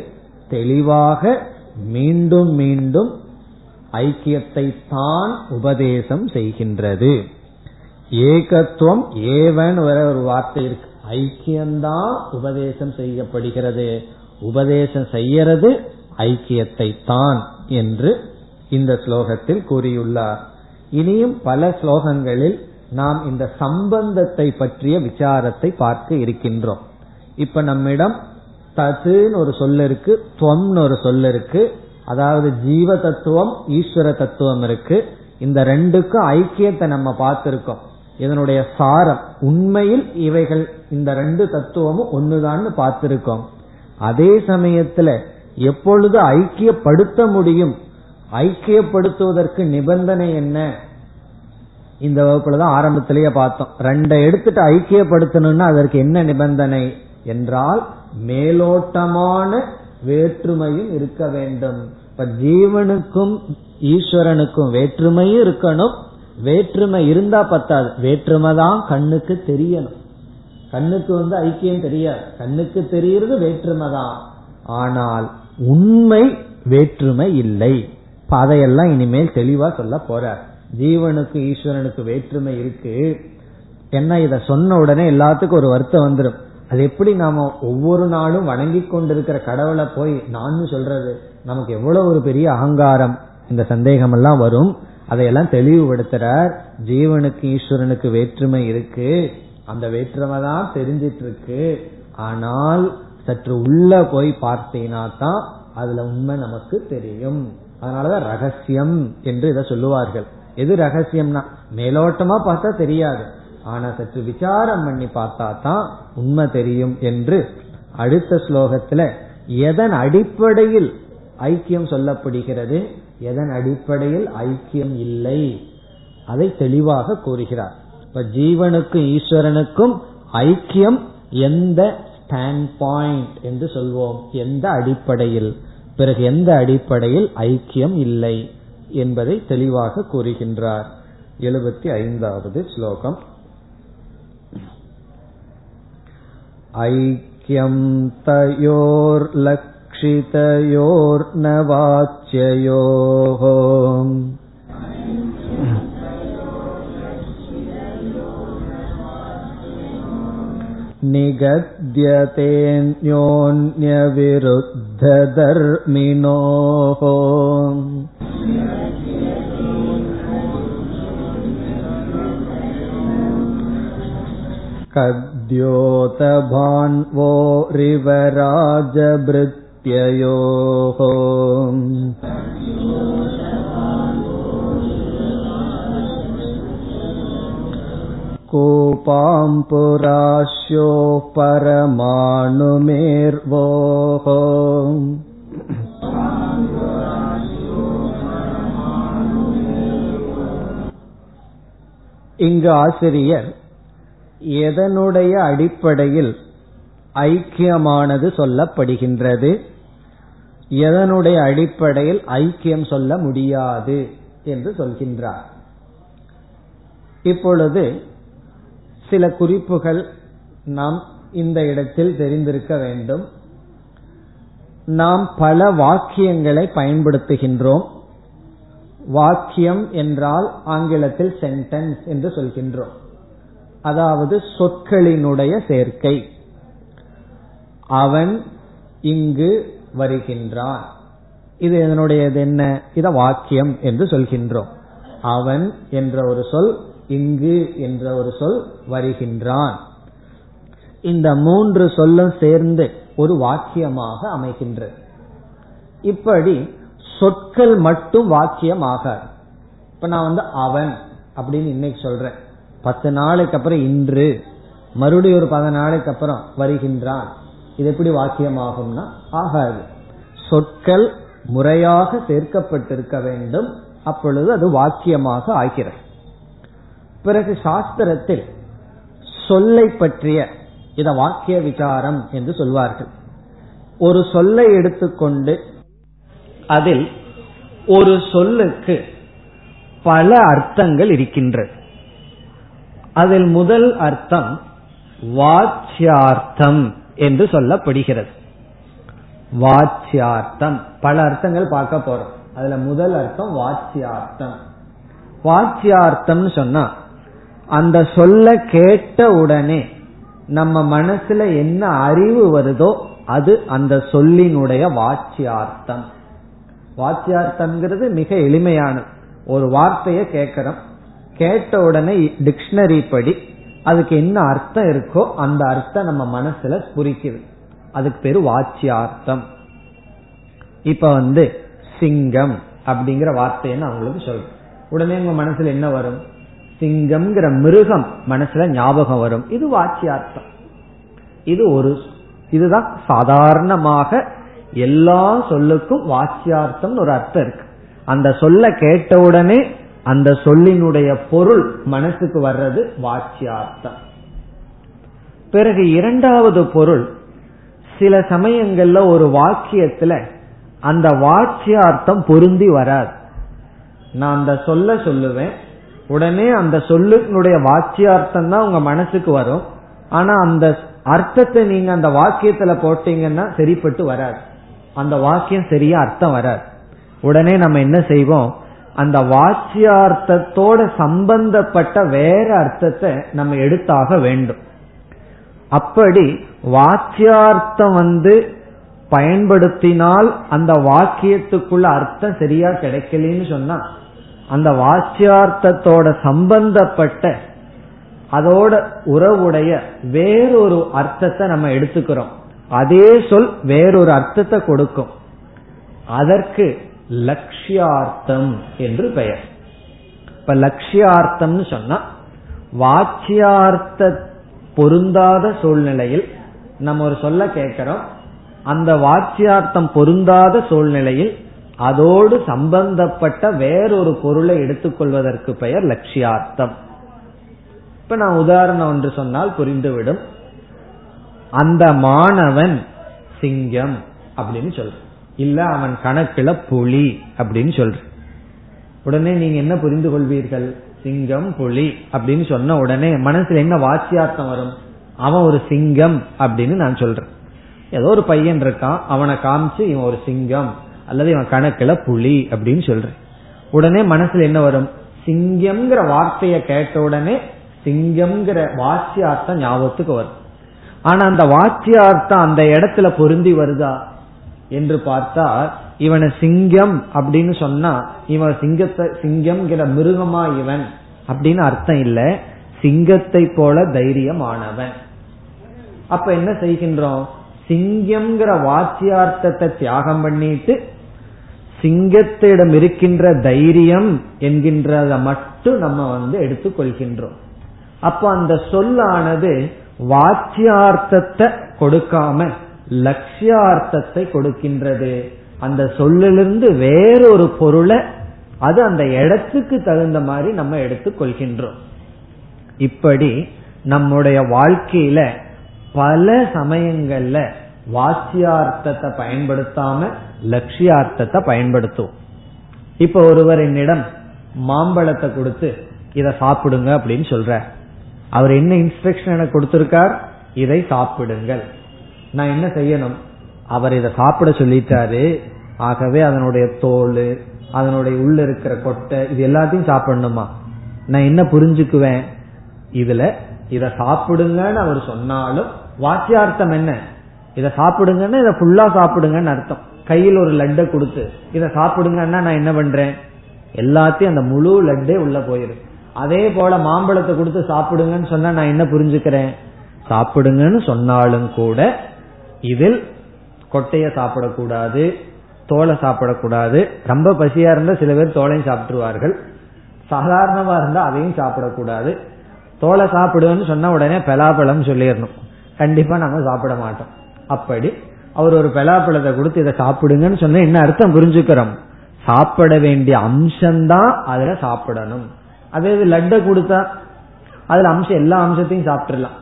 தெளிவாக மீண்டும் மீண்டும் ஐக்கியத்தை தான் உபதேசம் செய்கின்றது. ஏகத்துவம் ஏவன் ஒரு வார்த்தை இருக்கு. ஐக்கியம்தான் உபதேசம் செய்யப்படுகிறது. உபதேசம் செய்யறது ஐக்கியத்தை தான் என்று இந்த ஸ்லோகத்தில் கூறியுள்ளார். இனியும் பல ஸ்லோகங்களில் நாம் இந்த சம்பந்தத்தை பற்றிய விசாரத்தை பார்க்க இருக்கின்றோம். இப்ப நம்மிடம் ததுன்னு ஒரு சொல் இருக்கு துவம்னு ஒரு சொல் இருக்கு அதாவது ஜீவ தத்துவம் ஈஸ்வர தத்துவம் இருக்கு. இந்த ரெண்டுக்கும் ஐக்கியத்தை நம்ம பார்த்திருக்கோம். இதனுடைய சாரம் உண்மையில் இவைகள் இந்த ரெண்டு தத்துவமும் ஒண்ணுதான்னு பார்த்திருக்கோம். அதே சமயத்துல எப்பொழுது ஐக்கியப்படுத்த முடியும் ஐக்கியப்படுத்துவதற்கு நிபந்தனை என்ன? இந்த வகுப்புல தான் ஆரம்பத்திலேயே பார்த்தோம். ரெண்டை எடுத்துட்டு ஐக்கியப்படுத்தணும்னா அதற்கு என்ன நிபந்தனை? என்றால் மேலோட்டமான வேற்றுமையும் இருக்க வேண்டும். இப்ப ஜீவனுக்கும் ஈஸ்வரனுக்கும் வேற்றுமையும் இருக்கணும் வேற்றுமை இருந்தா பத்தாது. வேற்றுமை தான் கண்ணுக்கு தெரியணும். கண்ணுக்கு வந்து ஐக்கியம் தெரியாது. கண்ணுக்கு தெரியறது வேற்றுமை தான். ஆனால் உண்மை வேற்றுமை இல்லை. அதையெல்லாம் இனிமேல் தெளிவா சொல்ல போறார். ஜீவனுக்கு ஈஸ்வரனுக்கு வேற்றுமை இருக்கு. என்ன இத சொன்ன உடனே எல்லாத்துக்கும் ஒரு வருத்தம் வந்துடும் அது எப்படி நாம ஒவ்வொரு நாளும் வணங்கி கொண்டிருக்கிற கடவுளை போய் நான் சொல்றது? நமக்கு எவ்வளவு ஒரு பெரிய அகங்காரம். இந்த சந்தேகம் எல்லாம் வரும். அதையெல்லாம் தெளிவுபடுத்துறார். ஜீவனுக்கு ஈஸ்வரனுக்கு வேற்றுமை இருக்கு. அந்த வேற்றுமை தான் தெரிஞ்சிட்டு இருக்கு ஆனால் சற்று உள்ள போய் பார்த்தீங்கன்னா தான் அதுல உண்மை நமக்கு தெரியும். அதனாலதான் ரகசியம் என்று இதை சொல்லுவார்கள். எது ரகசியம்னா மேலோட்டமா பார்த்தா தெரியாது. ஆனா சற்று விசாரம் பண்ணி பார்த்தா தான் உண்மை தெரியும் என்று. அடுத்த ஸ்லோகத்துல எதன் அடிப்படையில் ஐக்கியம் சொல்லப்படுகிறது? எதன் அடிப்படையில் ஐக்கியம் இல்லை? அதை தெளிவாக கூறுகிறார். இப்ப ஜீவனுக்கும் ஈஸ்வரனுக்கும் ஐக்கியம் எந்த ஸ்டாண்ட் பாயிண்ட் என்று சொல்வோம். எந்த அடிப்படையில்? பிறகு எந்த அடிப்படையில் ஐக்கியம் இல்லை என்பதை தெளிவாக கூறுகின்றார். எழுபத்தி ஐந்தாவது ஸ்லோகம். ஐக்கியம் தயோர் லட்சிதயோர் நவாத் वाच्ययोः निगद्यतेऽन्योन्यविरुद्धधर्मिणोः कद्योतभान्वोरिवराजभृत्ययोः कूपाम् पुराश्यो परमाणुमेर्वोः இங்கு ஆசிரியர் எதனுடைய அடிப்படையில் ஐக்கியமானது சொல்லப்படுகின்றது எதனுடைய அடிப்படையில் ஐக்கியம் சொல்ல முடியாது என்று சொல்கின்றார். இப்பொழுது சில குறிப்புகள் நாம் இந்த இடத்தில் தெரிந்திருக்க வேண்டும். நாம் பல வாக்கியங்களை பயன்படுத்துகின்றோம். வாக்கியம் என்றால் ஆங்கிலத்தில் சென்டென்ஸ் என்று சொல்கின்றோம். அதாவது சொற்களினுடைய சேர்க்கை. அவன் இங்கு வருகின்றான். இது இதனுடையது என்ன? இத வாக்கியம் என்று சொல்கின்றோம். அவன் என்ற ஒரு சொல் இங்கு என்ற ஒரு சொல் வருகின்றான். இந்த மூன்று சொல்லும் சேர்ந்து ஒரு வாக்கியமாக அமைகின்றது. இப்படி சொற்கள் மட்டும் வாக்கியம் ஆகாது இப்ப நான் வந்து அவன் அப்படின்னு இன்னைக்கு சொல்றேன். பத்து நாளைக்கு அப்புறம் இன்று. மறுபடியும் ஒரு பத நாளைக்கு அப்புறம் வருகின்றான். இது எப்படி வாக்கியமாகும்னா ஆகாது. சொற்கள் முறையாக சேர்க்கப்பட்டிருக்க வேண்டும் அப்பொழுது அது வாக்கியமாக ஆகிறது. பிறகு சாஸ்திரத்தில் சொல்லை பற்றிய இத வாக்கிய விசாரம் என்று சொல்வார்கள். ஒரு சொல்லை எடுத்துக்கொண்டு அதில் ஒரு சொல்லுக்கு பல அர்த்தங்கள் இருக்கின்றது. அதில் முதல் அர்த்தம் வாச்சியார்த்தம் என்று சொல்லப்படுகிறது. வாச்சியார்த்தம். பல அர்த்தங்கள் பார்க்க போறோம். அதுல முதல் அர்த்தம் வாச்சியார்த்தம். வாச்சியார்த்தம் சொன்னா அந்த சொல்ல கேட்ட உடனே நம்ம மனசுல என்ன அறிவு வருதோ அது அந்த சொல்லினுடைய வாச்சியார்த்தம். வாச்சியார்த்தம்ங்கிறது மிக எளிமையானது. ஒரு வார்த்தையை கேட்கிறோம். கேட்ட உடனே டிக்ஷனரி படி அதுக்கு என்ன அர்த்தம் இருக்கோ அந்த அர்த்தம் நம்ம மனசுல புரிக்குது. அதுக்கு பேரு வாச்சியார்த்தம். இப்ப வந்து சிங்கம் அப்படிங்கிற வார்த்தையை நான் உங்களுக்கு சொல்றேன். உடனே உங்க மனசுல என்ன வரும்? சிங்கம்ங்கிற மிருகம் மனசுல ஞாபகம் வரும். இது வாச்சியார்த்தம். இது ஒரு இதுதான் சாதாரணமாக எல்லா சொல்லுக்கும் வாச்சியார்த்தம் ஒரு அர்த்தம் இருக்கு. அந்த சொல்ல கேட்டவுடனே அந்த சொல்லினுடைய பொருள் மனசுக்கு வர்றது வாச்சியார்த்தம். பிறகு இரண்டாவது பொருள் சில சமயங்கள்ல ஒரு வாக்கியத்துல அந்த வாச்சியார்த்தம் பொருந்தி வராது. நான் அந்த சொல்ல சொல்லுவேன் உடனே அந்த சொல்லுனுடைய வாச்சியார்த்தம் தான் உங்க மனசுக்கு வரும். ஆனா அந்த அர்த்தத்தை நீங்க அந்த வாக்கியத்துல போட்டீங்கன்னா சரிப்பட்டு வராது. அந்த வாக்கியம் சரியா அர்த்தம் வராது. உடனே நம்ம என்ன செய்வோம்? அந்த வாச்சியார்த்தத்தோட சம்பந்தப்பட்ட வேற அர்த்தத்தை நம்ம எடுத்தாக வேண்டும். அப்படி வாச்சியார்த்தம் வந்து பயன்படுத்தினால் அந்த வாக்கியத்துக்குள்ள அர்த்தம் சரியா கிடைக்கலன்னு சொன்னா அந்த வாச்சியார்த்தத்தோட சம்பந்தப்பட்ட அதோட உறவுடைய வேறொரு அர்த்தத்தை நம்ம எடுத்துக்கிறோம். அதே சொல் வேறொரு அர்த்தத்தை கொடுக்கும். அதற்கு லட்சியார்த்தம் என்று பெயர். இப்ப லட்சியார்த்தம்னு சொன்னா வாச்சியார்த்த பொருந்தாத சூழ்நிலையில் நம்ம ஒரு சொல்ல கேட்கிறோம். அந்த வாச்சியார்த்தம் பொருந்தாத சூழ்நிலையில் அதோடு சம்பந்தப்பட்ட வேறொரு பொருளை எடுத்துக்கொள்வதற்கு பெயர் லட்சியார்த்தம். இப்ப நான் உதாரணம் ஒன்று சொன்னால் புரிந்துவிடும். அந்த மாணவன் சிங்கம் அப்படின்னு சொல்ற இல்ல அவன் கணக்குல புலி அப்படின்னு சொல்ற. உடனே நீங்க என்ன புரிந்து கொள்வீர்கள்? சிங்கம் புலி அப்படின்னு சொன்ன உடனே மனசுல என்ன வாச்சியார்த்தம் வரும்? அவன் ஒரு சிங்கம் அப்படின்னு நான் சொல்றேன். ஏதோ ஒரு பையன் இருக்கான் அவனை காமிச்சு இவன் ஒரு சிங்கம் அல்லது இவன் கணக்குல புலி அப்படின்னு சொல்றேன். உடனே மனசுல என்ன வரும்? சிங்கம்ங்கிற வார்த்தையை கேட்ட உடனே சிங்கம்ங்கிற வாச்சியார்த்தம் ஞாபகத்துக்கு வரும். ஆனா அந்த வாச்சியார்த்தம் அந்த இடத்துல பொருந்தி வருதா? என்று பார்த்தா இவனை சிங்கம் அப்படின்னு சொன்னா இவன் சிங்கத்தை சிங்கம்ங்கிற மிருகமா இவன் அப்படின்னு அர்த்தம் இல்ல. சிங்கத்தை போல தைரியமானவன். அப்ப என்ன செய்கின்றோம்? சிங்கம்ங்கிற வாச்சியார்த்தத்தை தியாகம் பண்ணிட்டு சிங்கத்திடம் இருக்கின்ற தைரியம் என்கின்றத மட்டும் நம்ம வந்து எடுத்துக்கொள்கின்றோம் அப்ப அந்த சொல்லானது வாச்சியார்த்தத்தை கொடுக்காம லட்சியார்த்தத்தை கொடுக்கின்றது. அந்த சொல்லிலிருந்து வேறொரு பொருளை அது அந்த இடத்துக்கு தகுந்த மாதிரி நம்ம எடுத்துக் கொள்கின்றோம். இப்படி நம்முடைய வாழ்க்கையில பல சமயங்கள்ல வாச்சியார்த்தத்தை பயன்படுத்தாம லட்சியார்த்தத்தை பயன்படுத்துவோம். இப்ப ஒருவர் என்னிடம் மாம்பழத்தை கொடுத்து இதை சாப்பிடுங்க அப்படின்னு சொல்ற அவர் என்ன இன்ஸ்ட்ரக்ஷன் எனக்கு கொடுத்திருக்கார்? இதை சாப்பிடுங்கள். நான் என்ன செய்யணும்? அவர் இதை சாப்பிட சொல்லிட்டாரு. ஆகவே அதனுடைய தோல் அதனுடைய உள்ள இருக்கிற கொட்டை இது எல்லாத்தையும் சாப்பிடணுமா? நான் என்ன புரிஞ்சுக்குவேன்? இதுல இத சாப்பிடுங்கன்னு அவர் சொன்னாலும் வாக்கியார்த்தம் என்ன? இத சாப்பிடுங்கன்னா இதை ஃபுல்லா சாப்பிடுங்கன்னு அர்த்தம். கையில் ஒரு லட்டை கொடுத்து இதை சாப்பிடுங்கன்னா நான் என்ன பண்றேன்? எல்லாத்தையும் அந்த முழு லட்டே உள்ள போயிரு அதே போல மாம்பழத்தை கொடுத்து சாப்பிடுங்கன்னு சொன்னா நான் என்ன புரிஞ்சுக்கிறேன்? சாப்பிடுங்கன்னு சொன்னாலும் கூட இதில் கொட்டைய சாப்பிடக்கூடாது தோலை சாப்பிடக்கூடாது. ரொம்ப பசியா இருந்தா சில பேர் தோலையும் சாப்பிட்டுருவார்கள். சாதாரணமா இருந்தா அதையும் சாப்பிடக்கூடாது. தோலை சாப்பிடுவேன்னு சொன்ன உடனே பலாப்பழம் சொல்லிடணும். கண்டிப்பா நம்ம சாப்பிட மாட்டோம். அப்படி அவர் ஒரு பலாப்பழத்தை கொடுத்து இதை சாப்பிடுங்கன்னு சொன்னா என்ன அர்த்தம் புரிஞ்சுக்கிறோம்? சாப்பிட வேண்டிய அம்சம்தான் அதுல சாப்பிடணும். அதே இது லட்டை கொடுத்தா அதுல அம்சம் எல்லா அம்சத்தையும் சாப்பிட்டுலாம்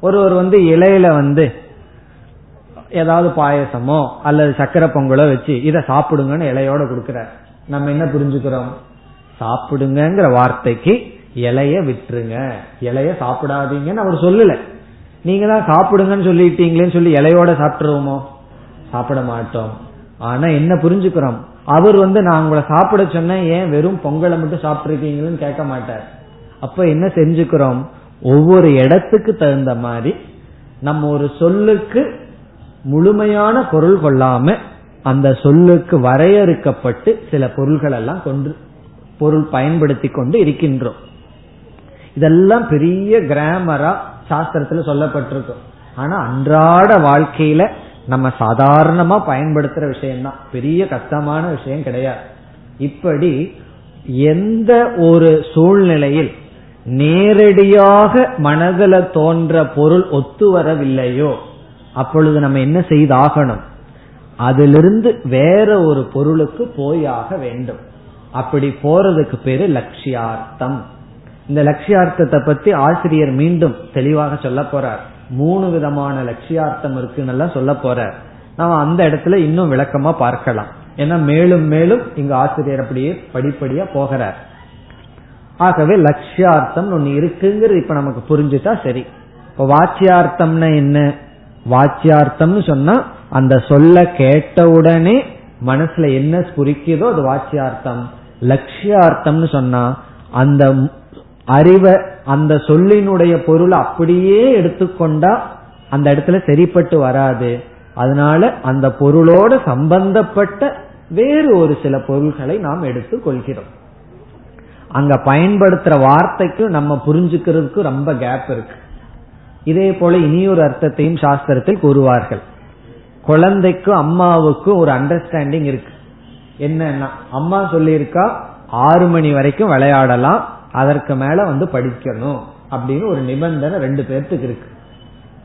ஒருவர் வந்து இலையில வந்து ஏதாவது பாயசமோ அல்லது சக்கரை பொங்கலோ வச்சு இதை சாப்பிடுங்கன்னு இலையோட கொடுக்கிறார். நம்ம என்ன புரிஞ்சுக்கிறோம்? சாப்பிடுங்கிற வார்த்தைக்கு இலைய விட்டுருங்க. இலைய சாப்பிடாதீங்கன்னு அவர் சொல்லல. நீங்க தான் சாப்பிடுங்கன்னு சொல்லிட்டீங்களேன்னு சொல்லி இலையோட சாப்பிட்டுருவோமோ? சாப்பிட மாட்டோம். ஆனா என்ன புரிஞ்சுக்கிறோம்? அவர் வந்து நான் உங்களை சாப்பிட சொன்னேன். ஏன் வெறும் பொங்கலை மட்டும் சாப்பிட்ருக்கீங்களேன்னு கேட்க மாட்டார். அப்ப என்ன செஞ்சுக்கிறோம்? ஒவ்வொரு இடத்துக்கு தகுந்த மாதிரி நம்ம ஒரு சொல்லுக்கு முழுமையான பொருள் கொள்ளாம அந்த சொல்லுக்கு வரையறுக்கப்பட்டு சில பொருள்கள் எல்லாம் கொண்டு பொருள் பயன்படுத்தி கொண்டு இருக்கின்றோம். இதெல்லாம் பெரிய கிராமரா சாஸ்திரத்துல சொல்லப்பட்டிருக்கும். ஆனா அன்றாட வாழ்க்கையில நம்ம சாதாரணமா பயன்படுத்துற விஷயம்தான். பெரிய கஷ்டமான விஷயம் கிடையாது. இப்படி எந்த ஒரு சூழ்நிலையில் நேரடியாக மனதில் தோன்ற பொருள் ஒத்து வரவில்லையோ அப்பொழுது நம்ம என்ன செய்தாகணும்? அதிலிருந்து வேற ஒரு பொருளுக்கு போயாக வேண்டும். அப்படி போறதுக்கு பேரு லட்சியார்த்தம். இந்த லட்சியார்த்தத்தை பத்தி ஆசிரியர் மீண்டும் தெளிவாக சொல்ல போறார். மூணு விதமான லட்சியார்த்தம் இருக்குன்னு சொல்ல போறார். நாம அந்த இடத்துல இன்னும் விளக்கமா பார்க்கலாம். ஏன்னா மேலும் மேலும் இங்க ஆசிரியர் அப்படியே படிப்படியா போகிறார். ஆகவே லட்சியார்த்தம் ஒன்னு இருக்குங்கிறது இப்ப நமக்கு புரிஞ்சுட்டா சரி. இப்ப வாச்சியார்த்தம்னா என்ன? வாச்சியார்த்தம்னு சொன்னா அந்த சொல்ல கேட்டவுடனே மனசுல என்ன குறிக்குதோ அது வாச்சியார்த்தம். லட்சியார்த்தம்னு சொன்னா அந்த அறிவை அந்த சொல்லினுடைய பொருளை அப்படியே எடுத்துக்கொண்டா அந்த இடத்துல சரிப்பட்டு வராது. அதனால அந்த பொருளோட சம்பந்தப்பட்ட வேறு ஒரு சில பொருள்களை நாம் எடுத்துக் கொள்கிறோம். அங்க பயன்படுத்துற வார்த்தைக்கு நம்ம புரிஞ்சுக்கிறதுக்கு ரொம்ப கேப் இருக்கு. இதே போல இனியொரு அர்த்தத்தையும் சாஸ்திரத்தில் கூறுவார்கள். குழந்தைக்கும் அம்மாவுக்கும் ஒரு அண்டர்ஸ்டாண்டிங் இருக்கு. என்னன்னா அம்மா சொல்லியிருக்கா ஆறு மணி வரைக்கும் விளையாடலாம் அதற்கு மேல வந்து படிக்கணும் அப்படின்னு ஒரு நிபந்தனை ரெண்டு பேர்த்துக்கு இருக்கு.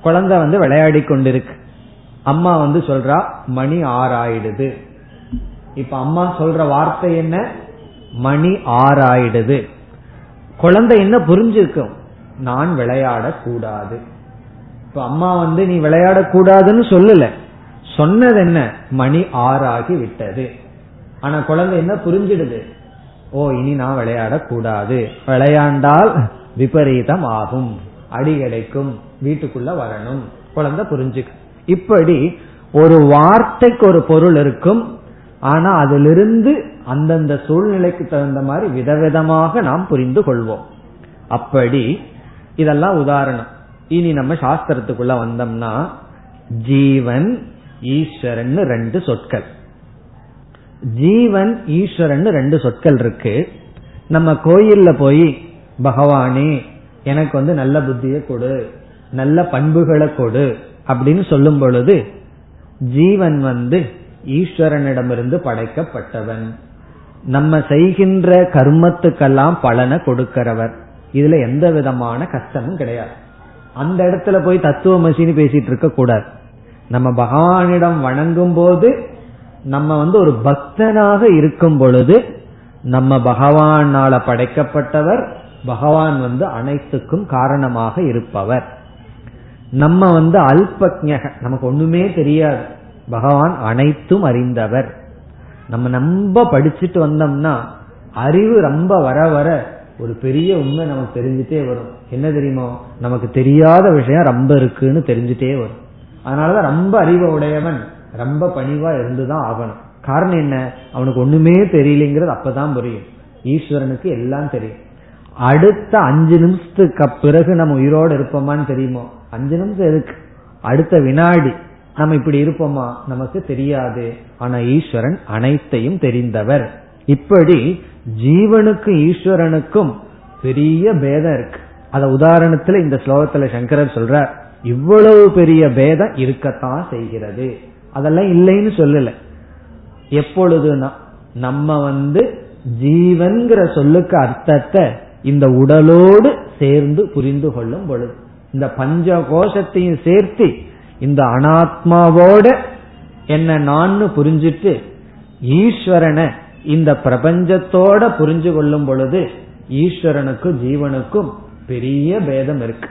குழந்தை வந்து விளையாடி கொண்டிருக்கு. அம்மா வந்து சொல்றா மணி ஆறாயிடுது. இப்ப அம்மா சொல்ற வார்த்தை என்ன? மணி ஆறாயிடுது. குழந்தை என்ன புரிஞ்சிருக்கும்? நான் விளையாடக்கூடாது. இப்ப அம்மா வந்து நீ விளையாடக்கூடாதுன்னு சொல்லல. சொன்னது என்ன? மணி ஆறாகி விட்டது. ஆனா குழந்தை என்ன புரிஞ்சிடுது? ஓ இனி நான் விளையாடக்கூடாது. விளையாண்டால் விபரீதம் ஆகும் அடி கிடைக்கும். வீட்டுக்குள்ள வரணும். குழந்தை புரிஞ்சுக்கு. இப்படி ஒரு வார்த்தைக்கு ஒரு பொருள் இருக்கும். ஆனா அதிலிருந்து அந்தந்த சூழ்நிலைக்கு தகுந்த மாதிரி விதவிதமாக நாம் புரிந்து கொள்வோம். அப்படி இதெல்லாம் உதாரணம். இனி நம்ம சாஸ்திரத்துக்குள்ள வந்தோம்னா ஜீவன் ஈஸ்வரன் ரெண்டு சொற்கள். ஜீவன் ஈஸ்வரன் ரெண்டு சொற்கள் இருக்கு. நம்ம கோயில்ல போய் பகவானே எனக்கு வந்து நல்ல புத்தியை கொடு நல்ல பண்புகளை கொடு அப்படின்னு சொல்லும் பொழுது ஜீவன் வந்து ஈஸ்வரனிடமிருந்து படைக்கப்பட்டவன். நம்ம செய்கின்ற கர்மத்துக்கெல்லாம் பலனை கொடுக்கிறவர். இதுல எந்த விதமான கஷ்டமும் கிடையாது. அந்த இடத்துல போய் தத்துவமசின்னு பேசிட்டு இருக்க கூடாது. நம்ம பகவானிடம் வணங்கும் போது நம்ம வந்து ஒரு பக்தனாக இருக்கும் பொழுது நம்ம பகவானால படைக்கப்பட்டவர் பகவான் வந்து அனைத்துக்கும் காரணமாக இருப்பவர். நம்ம வந்து அல்பக்ஞக நமக்கு ஒண்ணுமே தெரியாது. பகவான் அனைத்தும் அறிந்தவர். நம்ம ரொம்ப படிச்சுட்டு வந்தோம்னா அறிவு ரொம்ப வர வர ஒரு பெரிய உண்மை நமக்கு தெரிஞ்சுட்டே வரும். என்ன தெரியுமோ? நமக்கு தெரியாத விஷயம் ரொம்ப இருக்குன்னு தெரிஞ்சுட்டே வரும். அதனாலதான் ரொம்ப அறிவை உடையவன் ரொம்ப பணிவா இருந்துதான் ஆகணும். காரணம் என்ன? அவனுக்கு ஒண்ணுமே தெரியலங்கிறது அப்பதான் புரியும். ஈஸ்வரனுக்கு எல்லாம் தெரியும். அடுத்த அஞ்சு நிமிஷத்துக்கு பிறகு நம்ம உயிரோடு இருப்போமான்னு தெரியுமோ? அஞ்சு நிமிஷம் எதுக்கு அடுத்த வினாடி நம்ம இப்படி இருப்போமா? நமக்கு தெரியாது. ஆனா ஈஸ்வரன் அனைத்தையும் தெரிந்தவர். இப்படி ஜீவனுக்கும் ஈஸ்வரனுக்கும் பெரிய பேதம் இருக்கு. அத உதாரணத்துல இந்த ஸ்லோகத்துல சங்கரர் சொல்றார் இவ்வளவு பெரிய பேதம் இருக்கத்தான் செய்கிறது. அதெல்லாம் இல்லைன்னு சொல்லல. எப்பொழுதுனா நம்ம வந்து ஜீவன்கிற சொல்லுக்கு அர்த்தத்தை இந்த உடலோடு சேர்ந்து புரிந்து கொள்ளும் பொழுது இந்த பஞ்ச கோஷத்தையும் சேர்த்து இந்த அனாத்மாவோட என்ன நான் புரிஞ்சிட்டு ஈஸ்வரனை இந்த பிரபஞ்சத்தோட புரிஞ்சு கொள்ளும் பொழுது ஈஸ்வரனுக்கும் ஜீவனுக்கும் பெரிய பேதம் இருக்கு.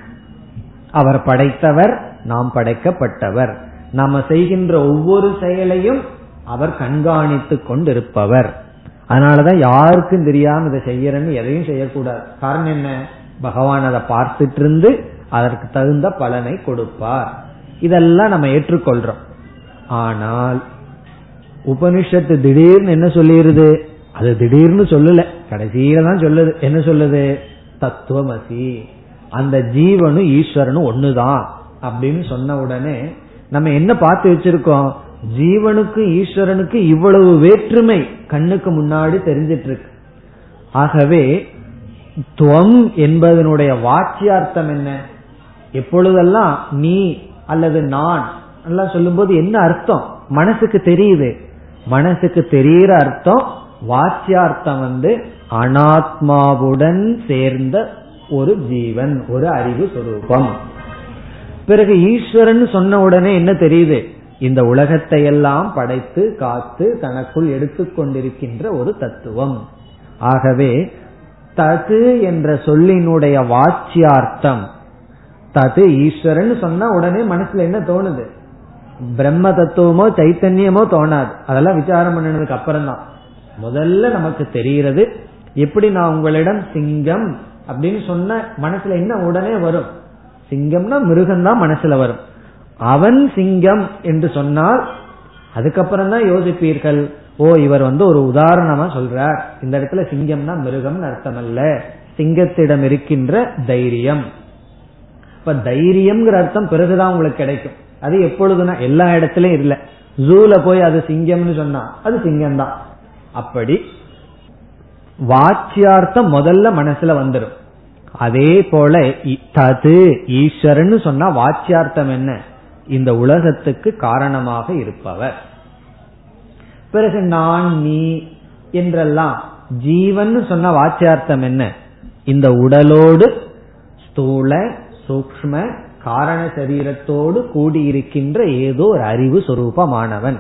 அவர் படைத்தவர் நாம் படைக்கப்பட்டவர். நாம செய்கின்ற ஒவ்வொரு செயலையும் அவர் கண்காணித்துக் கொண்டிருப்பவர். அதனாலதான் யாருக்கும் தெரியாம இதை செய்யறன்னு எதையும் செய்யக்கூடாது. காரணம் என்ன? பகவான் அதை பார்த்துட்டு இருந்து அதற்கு தகுந்த பலனை கொடுப்பார். இதெல்லாம் நம்ம ஏற்றுக்கொள்றோம். ஆனால் உபனிஷத்து திடீர்னு என்ன சொல்லிருது? அது திடீர்னு சொல்லல. கடைசியில தான் சொல்லுது. என்ன சொல்லுது? தத்துவமசி. அந்த ஜீவனும் ஈஸ்வரனும் ஒண்ணுதான் அப்படின்னு சொன்ன உடனே நம்ம என்ன பார்த்து வச்சிருக்கோம்? ஜீவனுக்கு ஈஸ்வரனுக்கு இவ்வளவு வேற்றுமை கண்ணுக்கு முன்னாடி தெரிஞ்சிட்டு இருக்கு ஆகவே துவம் என்பதனுடைய வாக்கியார்த்தம் என்ன? எப்பொழுதெல்லாம் நீ அல்லது நான் எல்லாம் சொல்லும்போது என்ன அர்த்தம்? மனசுக்கு தெரியுது. மனசுக்கு தெரிகிற அர்த்தம் வாச்சியார்த்தம் வந்து அனாத்மாவுடன் சேர்ந்த ஒரு ஜீவன் ஒரு அறிவு சுரூபம். பிறகு ஈஸ்வரன் சொன்ன உடனே என்ன தெரியுது? இந்த உலகத்தை எல்லாம் படைத்து காத்து தனக்குள் எடுத்துக்கொண்டிருக்கின்ற ஒரு தத்துவம். ஆகவே தது என்ற சொல்லினுடைய வாச்சியார்த்தம் தது ஈஸ்வரன் சொன்னா உடனே மனசுல என்ன தோணுது? பிரம்ம தத்துவமோ சைத்தன்யமோ தோணாது. அதெல்லாம் விசாரம் பண்ணினதுக்கு அப்புறம் தான் முதல்ல நமக்கு தெரிகிறது எப்படி நான் உங்களிடம் சிங்கம் அப்படின்னு சொன்ன மனசுல என்ன உடனே வரும்? சிங்கம்னா மிருகம் தான் மனசுல வரும். அவன் சிங்கம் என்று சொன்னால் அதுக்கப்புறம் தான் யோசிப்பீர்கள் ஓ இவர் வந்து ஒரு உதாரணமா சொல்றார். இந்த இடத்துல சிங்கம்னா மிருகம்னு அர்த்தம் அல்ல சிங்கத்திடம் இருக்கின்ற தைரியம். இப்ப தைரியம்ங்கிற அர்த்தம் பிறகுதான் உங்களுக்கு கிடைக்கும். அது எப்பொழுதுனா எல்லா இடத்துலயும் இல்ல. ஜூல போய் அது சிங்கம்னு சொன்னா அது சிங்கம் தான் அப்படி வாச்சியார்த்தம் முதல்ல மனசுல வந்துடும் அதே போல தது ஈஸ்வரன் சொன்னா வாச்சியார்த்தம் என்ன? இந்த உலகத்துக்கு காரணமாக இருப்பவர். பிறகு நான் நீ என்றெல்லாம் ஜீவன் சொன்ன வாச்சியார்த்தம் என்ன? இந்த உடலோடு ஸ்தூல சூக்ம காரண சரீரத்தோடு கூடியிருக்கின்ற ஏதோ ஒரு அறிவு சொரூபமானவன்.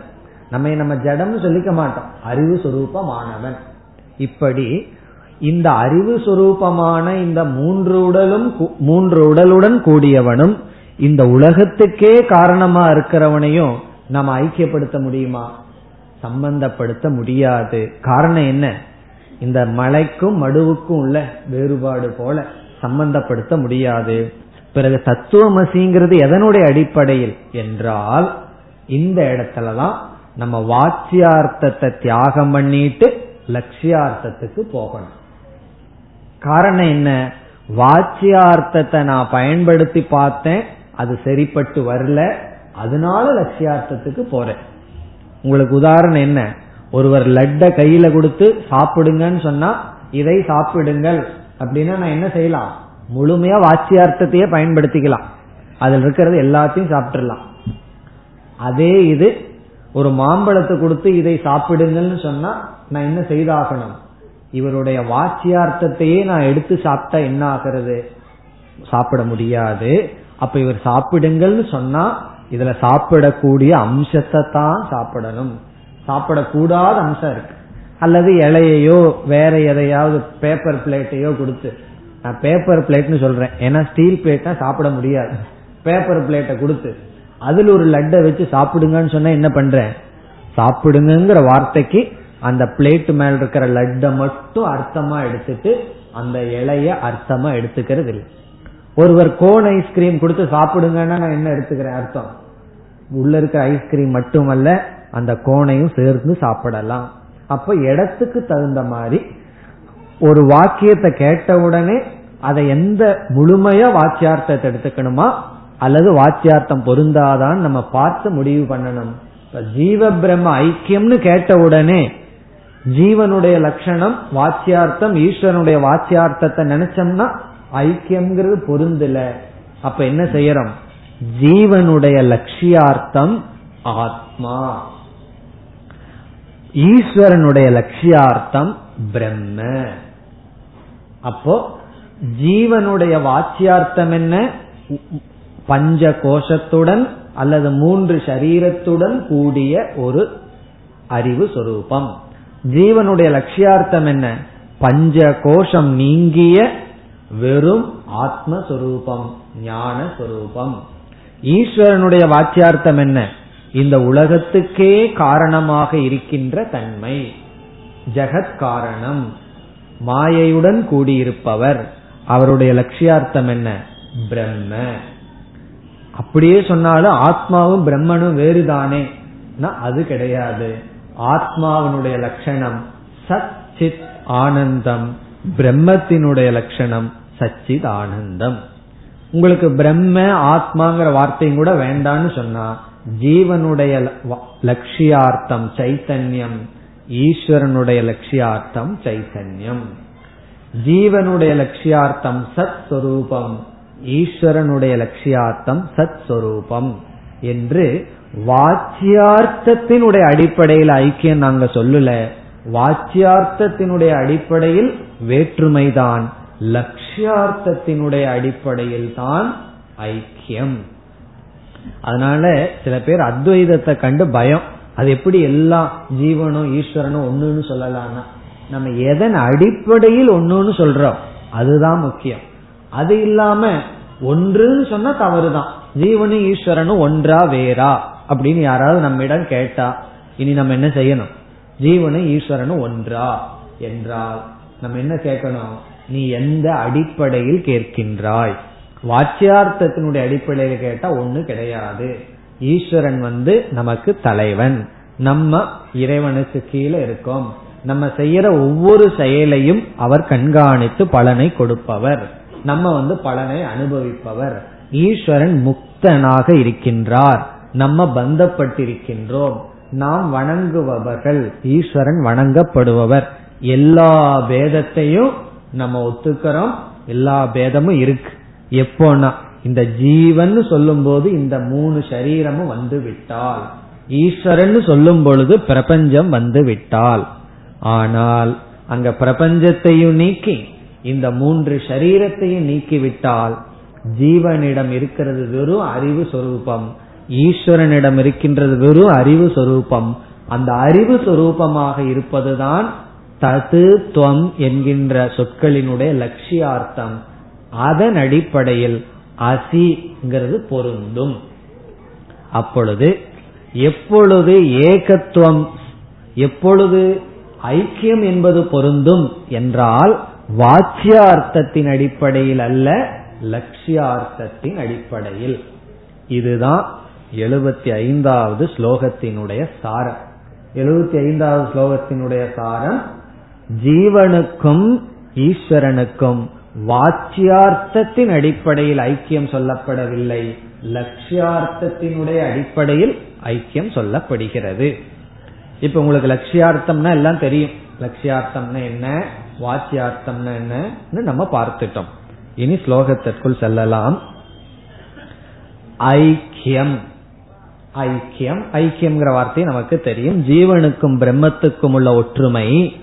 நம்ம நம்ம ஜடம்னு சொல்லிக்க மாட்டோம். அறிவு சொரூபமானவன். இப்படி இந்த அறிவு சுரூபமான இந்த மூன்று உடலும் மூன்று உடலுடன் கூடியவனும் இந்த உலகத்துக்கே காரணமா இருக்கிறவனையும் நம்ம ஐக்கியப்படுத்த முடியுமா? சம்பந்தப்படுத்த முடியாது. காரணம் என்ன? இந்த மலைக்கும் மடுவுக்கும் உள்ள வேறுபாடு போல சம்பந்தப்படுத்த முடியாது. பிறகு தத்துவமசிங்கிறது எதனுடைய அடிப்படையில் என்றால் இந்த இடத்துலதான் நம்ம வாச்சியார்த்தத்தை தியாகம் பண்ணிட்டு லட்சியார்த்தத்துக்கு போகணும். காரணம் என்ன? வாச்சியார்த்தத்தை நான் பயன்படுத்தி பார்த்தேன் அது சரிப்பட்டு வரல அதனால லட்சியார்த்தத்துக்கு போறேன். உங்களுக்கு உதாரணம் என்ன? ஒருவர் லட்ட கையில கொடுத்து சாப்பிடுங்கன்னு சொன்னா இதை சாப்பிடுங்கள். அப்படின்னா நான் என்ன செய்யலாம்? முழுமையா வாச்சியார்த்தத்தையே பயன்படுத்திக்கலாம். அதில் இருக்கிறது எல்லாத்தையும் சாப்பிட்டுலாம் அதே இது ஒரு மாம்பழத்தை கொடுத்து இதை சாப்பிடுங்கன்னு சொன்னா நான் என்ன செய்தாகணும்? இவருடைய வாச்சியார்த்தத்தையே நான் எடுத்து சாப்பிட்டா என்ன ஆகிறது? சாப்பிட முடியாது. அப்ப இவர் சாப்பிடுங்கள்னு சொன்னா இதுல சாப்பிடக்கூடிய அம்சத்தை தான் சாப்பிடணும். சாப்பிடக்கூடாத அம்சம் இருக்கு. அல்லது இலையையோ வேற எதையாவது பேப்பர் பிளேட்டையோ கொடுத்து நான் பேப்பர் பிளேட்னு சொல்றேன். ஏன்னா ஸ்டீல் பிளேட்னா சாப்பிட முடியாது. பேப்பர் பிளேட்டை கொடுத்து அதுல ஒரு லட்டை வச்சு சாப்பிடுங்கன்னு சொன்னா என்ன பண்றேன் சாப்பிடுங்கிற வார்த்தைக்கு அந்த பிளேட் மேல இருக்கிற லட்டை மட்டும் அர்த்தமா எடுத்துட்டு அந்த இலைய அர்த்தமா எடுத்துக்கிறது இல்லை. ஒருவர் கோன் ஐஸ்கிரீம் கொடுத்து சாப்பிடுங்கன்னா நான் என்ன எடுத்துக்கிறேன் அர்த்தம்? உள்ள இருக்கிற ஐஸ்கிரீம் மட்டுமல்ல அந்த கோனையும் சேர்ந்து சாப்பிடலாம். அப்ப இடத்துக்கு தகுந்த மாதிரி ஒரு வாக்கியத்தை கேட்ட உடனே அதை எந்த முழுமையா வாக்கியார்த்தத்தை எடுத்துக்கணுமா? அல்லது வாக்கியார்த்தம் பொருந்தாதான் நம்ம பார்த்து முடிவு பண்ணணும். ஜீவ பிரம்ம ஐக்கியம்னு கேட்ட உடனே ஜீவனுடைய லட்சணம் வாச்சியார்த்தம் ஈஸ்வரனுடைய வாச்சியார்த்தத்தை நினைச்சோம்னா ஐக்கியம்ங்கிறது பொருந்தல அப்ப என்ன செய்யறோம்? ஜீவனுடைய லட்சியார்த்தம் ஆத்மா. ஈஸ்வரனுடைய லட்சியார்த்தம் பிரம்ம. அப்போ ஜீவனுடைய வாச்சியார்த்தம் என்ன? பஞ்ச கோஷத்துடன் அல்லது மூன்று சரீரத்துடன் கூடிய ஒரு அறிவு சொரூபம். ஜீவனுடைய லட்சியார்த்தம் என்ன? பஞ்ச கோஷம் நீங்கிய வெறும் ஆத்மஸ்வரூபம் ஞான சொரூபம் ஈஸ்வரனுடைய வாச்சியார்த்தம் என்ன? இந்த உலகத்துக்கே காரணமாக இருக்கின்ற தன்மை. ஜெகத் காரணம். மாயையுடன் கூடியிருப்பவர். அவருடைய லட்சியார்த்தம் என்ன? பிரம்ம. அப்படியே சொன்னாலும் ஆத்மாவும் பிரம்மனும் வேறுதானே? அது கிடையாது. ஆத்மாவினுடைய லட்சணம் சத் சித் ஆனந்தம். பிரம்மத்தினுடைய லட்சணம் சச்சித் ஆனந்தம். உங்களுக்கு பிரம்ம ஆத்மாங்கிற வார்த்தையும் கூட வேண்டான்னு சொன்னா ஜீவனுடைய லட்சியார்த்தம் சைத்தன்யம் ஈஸ்வரனுடைய லட்சியார்த்தம் சைத்தன்யம். ஜீவனுடைய லட்சியார்த்தம் சத் சொரூபம் ஈஸ்வரனுடைய லட்சியார்த்தம் சத் சொரூபம் என்று வாச்சியார்த்தத்தினுடைய அடிப்படையில் ஐக்கியம் நாங்க சொல்லல. வாச்சியார்த்தத்தினுடைய அடிப்படையில் வேற்றுமைதான். லட்சியார்த்தத்தினுடைய அடிப்படையில் தான் ஐக்கியம். அதனால சில பேர் அத்வைதத்தை கண்டு பயம். அது எப்படி எல்லா ஜீவனும் ஈஸ்வரனும் ஒண்ணுன்னு சொல்லலாம்னா நம்ம எதன் அடிப்படையில் ஒன்னுன்னு சொல்றோம் அதுதான் முக்கியம். அது இல்லாம ஒன்றுன்னு சொன்னா தவறுதான். ஜீவனும் ஈஸ்வரனும் ஒன்றா வேறா அப்படின்னு யாராவது நம்மிடம் கேட்டா இனி நம்ம என்ன செய்யணும்? ஜீவனும் ஈஸ்வரனும் ஒன்றா என்றால் நம்ம என்ன கேட்கணும்? நீ எந்த அடிப்படையில் கேட்கின்றாய்? வாச்சியார்த்தத்தினுடைய அடிப்படையில் கேட்டா ஒண்ணு கிடையாது. ஈஸ்வரன் வந்து நமக்கு தலைவன். நம்ம இறைவனுக்கு கீழே இருக்கோம். நம்ம செய்யற ஒவ்வொரு செயலையும் அவர் கண்காணித்து பலனை கொடுப்பவர். நம்ம வந்து பலனை அனுபவிப்பவர். ஈஸ்வரன் முக்தனாக இருக்கின்றார். நம்ம பந்தப்பட்டிருக்கின்றோம். நாம் வணங்குபவர்கள் ஈஸ்வரன் வணங்கப்படுபவர். எல்லா பேதத்தையும் நம்ம ஒத்துக்கிறோம். எல்லா பேதமும் இருக்கு. எப்போனா இந்த ஜீவன் சொல்லும் போது இந்த மூணு சரீரமும் வந்து விட்டால். ஈஸ்வரன் சொல்லும் பொழுது பிரபஞ்சம் வந்து விட்டால். ஆனால் அங்க பிரபஞ்சத்தையும் நீக்கி இந்த மூன்று சரீரத்தையும் நீக்கிவிட்டால் ஜீவனிடம் இருக்கிறது வெறும் அறிவு சொரூபம். ஈஸ்வரனிடம் இருக்கின்றது வெறும் அறிவு சொரூபம். அந்த அறிவு சொரூபமாக இருப்பதுதான் தது துவம் என்கின்ற சொற்களினுடைய லட்சியார்த்தம். அதன் அடிப்படையில் அசிங்கிறது பொருந்தும். அப்பொழுது எப்பொழுது ஏகத்துவம் எப்பொழுது ஐக்கியம் என்பது பொருந்தும் என்றால் வாச்சியார்த்தத்தின் அடிப்படையில் அல்ல லட்சியார்த்தத்தின் அடிப்படையில். இதுதான் எழுபத்தி ஐந்தாவது ஸ்லோகத்தினுடைய சாரம். எழுபத்தி ஐந்தாவது ஸ்லோகத்தினுடைய சாரம் ஜீவனுக்கும் ஈஸ்வரனுக்கும் வாச்சியார்த்தத்தின் அடிப்படையில் ஐக்கியம் சொல்லப்படவில்லை. லட்சியார்த்தத்தினுடைய அடிப்படையில் ஐக்கியம் சொல்லப்படுகிறது. இப்ப உங்களுக்கு லட்சியார்த்தம்னா எல்லாம் தெரியும். லட்சியார்த்தம்னா என்ன? வாச்சியார்த்தம்னா என்னன்னு நம்ம பார்த்துட்டோம். இனி ஸ்லோகத்திற்குள் செல்லலாம். ஐக்கியம். ஐக்கியம். ஐக்கியம்ங்கிற வார்த்தை நமக்கு தெரியும். ஜீவனுக்கும் பிரம்மத்துக்கும் உள்ள ஒற்றுமை.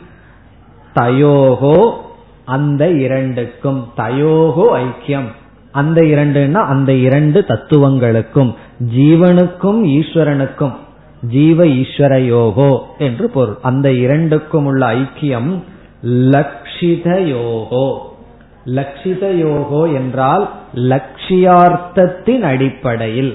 தயோகோ அந்த இரண்டுக்கும் தயோகோ ஐக்கியம். அந்த இரண்டுன்னா அந்த இரண்டு தத்துவங்களுக்கும் ஜீவனுக்கும் ஈஸ்வரனுக்கும் ஜீவ ஈஸ்வர யோகோ என்று பொருள். அந்த இரண்டுக்கும் உள்ள ஐக்கியம் லக்ஷித யோகோ. லக்ஷித யோகோ என்றால் லட்சியார்த்தத்தின் அடிப்படையில்.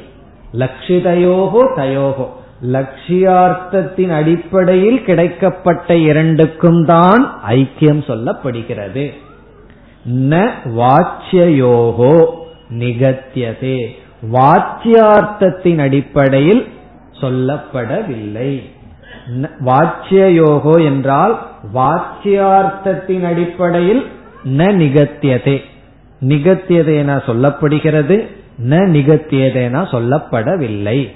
லட்சிதயோகோ தயோகோ. லட்சியார்த்தத்தின் அடிப்படையில் கிடைக்கப்பட்ட இரண்டுக்கும் தான் ஐக்கியம் சொல்லப்படுகிறது. ந வாச்சியோகோ நிகத்தியதே. வாச்சியார்த்தத்தின் அடிப்படையில் சொல்லப்படவில்லை. வாச்சியோகோ என்றால் வாச்சியார்த்தத்தின் அடிப்படையில் ந நிகத்தியதே. நிகத்தியதேனா சொல்லப்படுகிறது ந நிகத்தியதேனா சொல்லப்படவில்லை.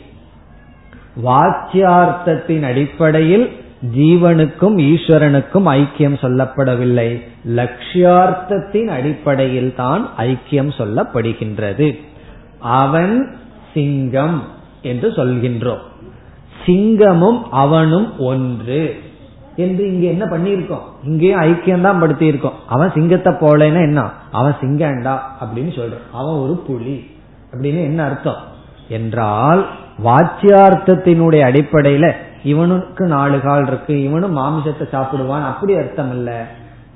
வாக்கியார்த்தத்தின் அடிப்படையில் ஜீவனுக்கும் ஈஸ்வரனுக்கும் ஐக்கியம் சொல்லப்படவில்லை. லட்சியார்த்தத்தின் அடிப்படையில் தான் ஐக்கியம் சொல்லப்படுகின்றது. அவன் சிங்கம் என்று சொல்கின்றோம். சிங்கமும் அவனும் ஒன்று என்று இங்க என்ன பண்ணிருக்கோம் இங்கேயும் ஐக்கியம் தான் படுத்தி இருக்கோம் அவன் சிங்கத்தை போலன்னா என்ன? அவன் சிங்கண்டா அப்படின்னு சொல்றான் அவன் ஒரு புலி அப்படின்னு என்ன அர்த்தம்? என்றால் வாச்சியார்த்தத்தினுடைய அடிப்படையில இவனுக்கு நாலு கால் இருக்கு. இவனும் மாமிசத்தை சாப்பிடுவான். அப்படி அர்த்தம் இல்ல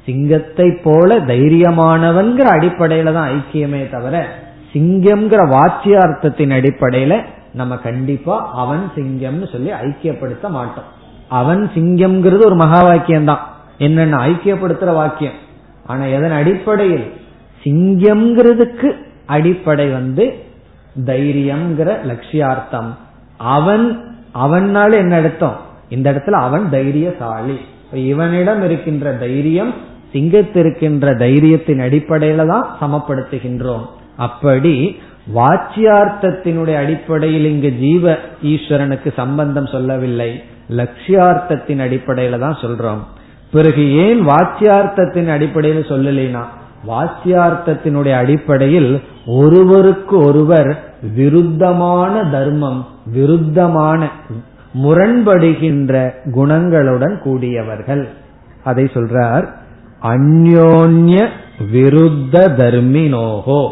சிங்கத்தை போல தைரியமானவன்கிற அடிப்படையில தான் ஐக்கியமே தவிர சிங்கம்ங்கிற வாச்சியார்த்தத்தின் அடிப்படையில நம்ம கண்டிப்பா அவன் சிங்கம்னு சொல்லி ஐக்கியப்படுத்த மாட்டோம். அவன் சிங்கம்ங்கிறது ஒரு மகா வாக்கியம் தான். என்னென்ன? ஐக்கியப்படுத்துற வாக்கியம். ஆனா எதன் அடிப்படையில்? சிங்கம்ங்கிறதுக்கு அடிப்படை வந்து தைரியம்ங்கிற லட்சியார்த்தம். அவன் அவனால என்ன அர்த்தம்? இந்த இடத்துல அவன் தைரியசாலி. இவனிடம் இருக்கின்ற தைரியம் சிங்கத்திருக்கின்ற தைரியத்தின் அடிப்படையில தான் சமப்படுத்துகின்றோம். அப்படி வாச்சியார்த்தத்தினுடைய அடிப்படையில் இங்கு ஜீவ ஈஸ்வரனுக்கு சம்பந்தம் சொல்லவில்லை. லட்சியார்த்தத்தின் அடிப்படையில தான் சொல்றோம். பிறகு ஏன் வாச்சியார்த்தத்தின் அடிப்படையில் சொல்லலைனா? வாச்சியார்த்தத்தினுடைய அடிப்படையில் ஒருவருக்கு ஒருவர் விருத்தமான தர்மம் விருத்தமான முரண்படுகின்ற குணங்களுடன் கூடியவர்கள். அதை சொல்றார் அந்யோன்ய விருத்த தர்மினோகோ.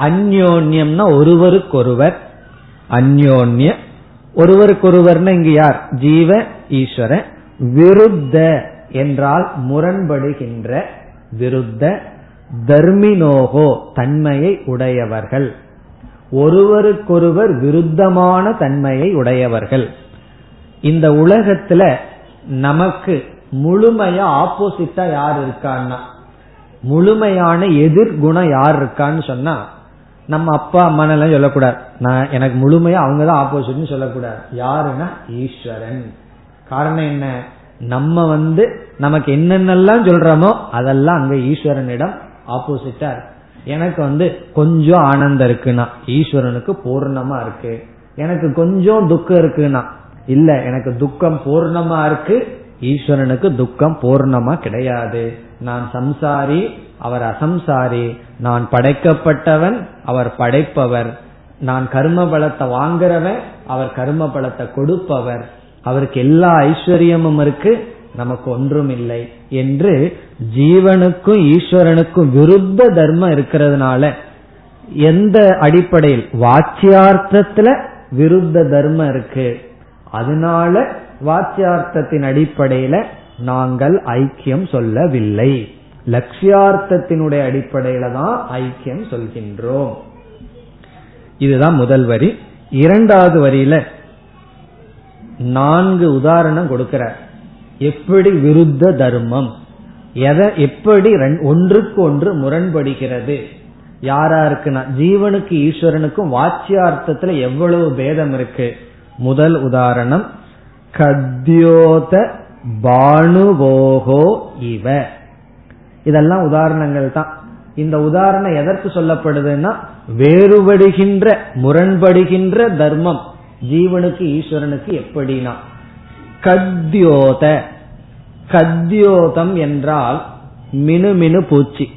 அந்யோன்யம்னா ஒருவருக்கொருவர். அந்யோன்ய ஒருவருக்கொருவர்னா இங்கு யார்? ஜீவ ஈஸ்வர. விருத்த என்றால் முரண்படுகின்ற விருத்த தர்மினோகோ தன்மையை உடையவர்கள். ஒருவருக்கொருவர் விருத்தமான தன்மையை உடையவர்கள். இந்த உலகத்துல நமக்கு முழுமையா ஆப்போசிட்டா யார் இருக்கான்னா? முழுமையான எதிர்குணம் யார் இருக்கான்னு சொன்னா நம்ம அப்பா அம்மா எல்லாம் சொல்லக்கூடாது. நான் எனக்கு முழுமையா அவங்க தான் ஆப்போசிட்னு சொல்லக்கூடாது. யாருன்னா ஈஸ்வரன். காரணம் என்ன? நம்ம வந்து நமக்கு என்னென்னலாம் சொல்றோமோ அதெல்லாம் அங்க ஈஸ்வரனிடம் ஆப்போசிட்டா இருக்கு. எனக்கு வந்து கொஞ்சம் ஆனந்தம் இருக்குன்னா ஈஸ்வரனுக்கு பூர்ணமா இருக்கு. எனக்கு கொஞ்சம் துக்கம் இருக்குன்னா இல்ல எனக்கு துக்கம் பூர்ணமா இருக்கு ஈஸ்வரனுக்கு துக்கம் பூர்ணமா கிடையாது. நான் சம்சாரி அவர் அசம்சாரி. நான் படைக்கப்பட்டவன் அவர் படைப்பவர். நான் கர்ம பலத்தை வாங்குறவன் அவர் கர்ம பலத்தை கொடுப்பவர். அவருக்கு எல்லா ஐஸ்வர்யமும் இருக்கு. நமக்கு ஒன்றும் இல்லை என்று ஜீவனுக்கும் ஈஸ்வரனுக்கும் விருத்த தர்மம் இருக்கிறதுனால எந்த அடிப்படையில்? வாச்சியார்த்தத்துல விருத்த தர்மம் இருக்கு. அதனால வாச்சியார்த்தத்தின் அடிப்படையில நாங்கள் ஐக்கியம் சொல்லவில்லை. லட்சியார்த்தத்தினுடைய அடிப்படையில தான் ஐக்கியம் சொல்கின்றோம். இதுதான் முதல் வரி. இரண்டாவது வரியில நான்கு உதாரணம் கொடுக்கிறார். எப்படி விருத்த தர்மம்? எதை எப்படி ஒன்றுக்கு ஒன்று முரண்படுகிறது? யாரா இருக்குன்னா ஜீவனுக்கு ஈஸ்வரனுக்கும் வாச்சியார்த்தத்துல எவ்வளவு பேதம் இருக்கு? முதல் உதாரணம் கத்யோத பானுவோகோ இவ. இதெல்லாம் உதாரணங்கள் தான். இந்த உதாரணம் எதற்கு சொல்லப்படுதுன்னா வேறுபடுகின்ற முரண்படுகின்ற தர்மம் ஜீவனுக்கு ஈஸ்வரனுக்கு எப்படினா கத்யோத கத்யோதம் என்றால் மினுமினு பூச்சி.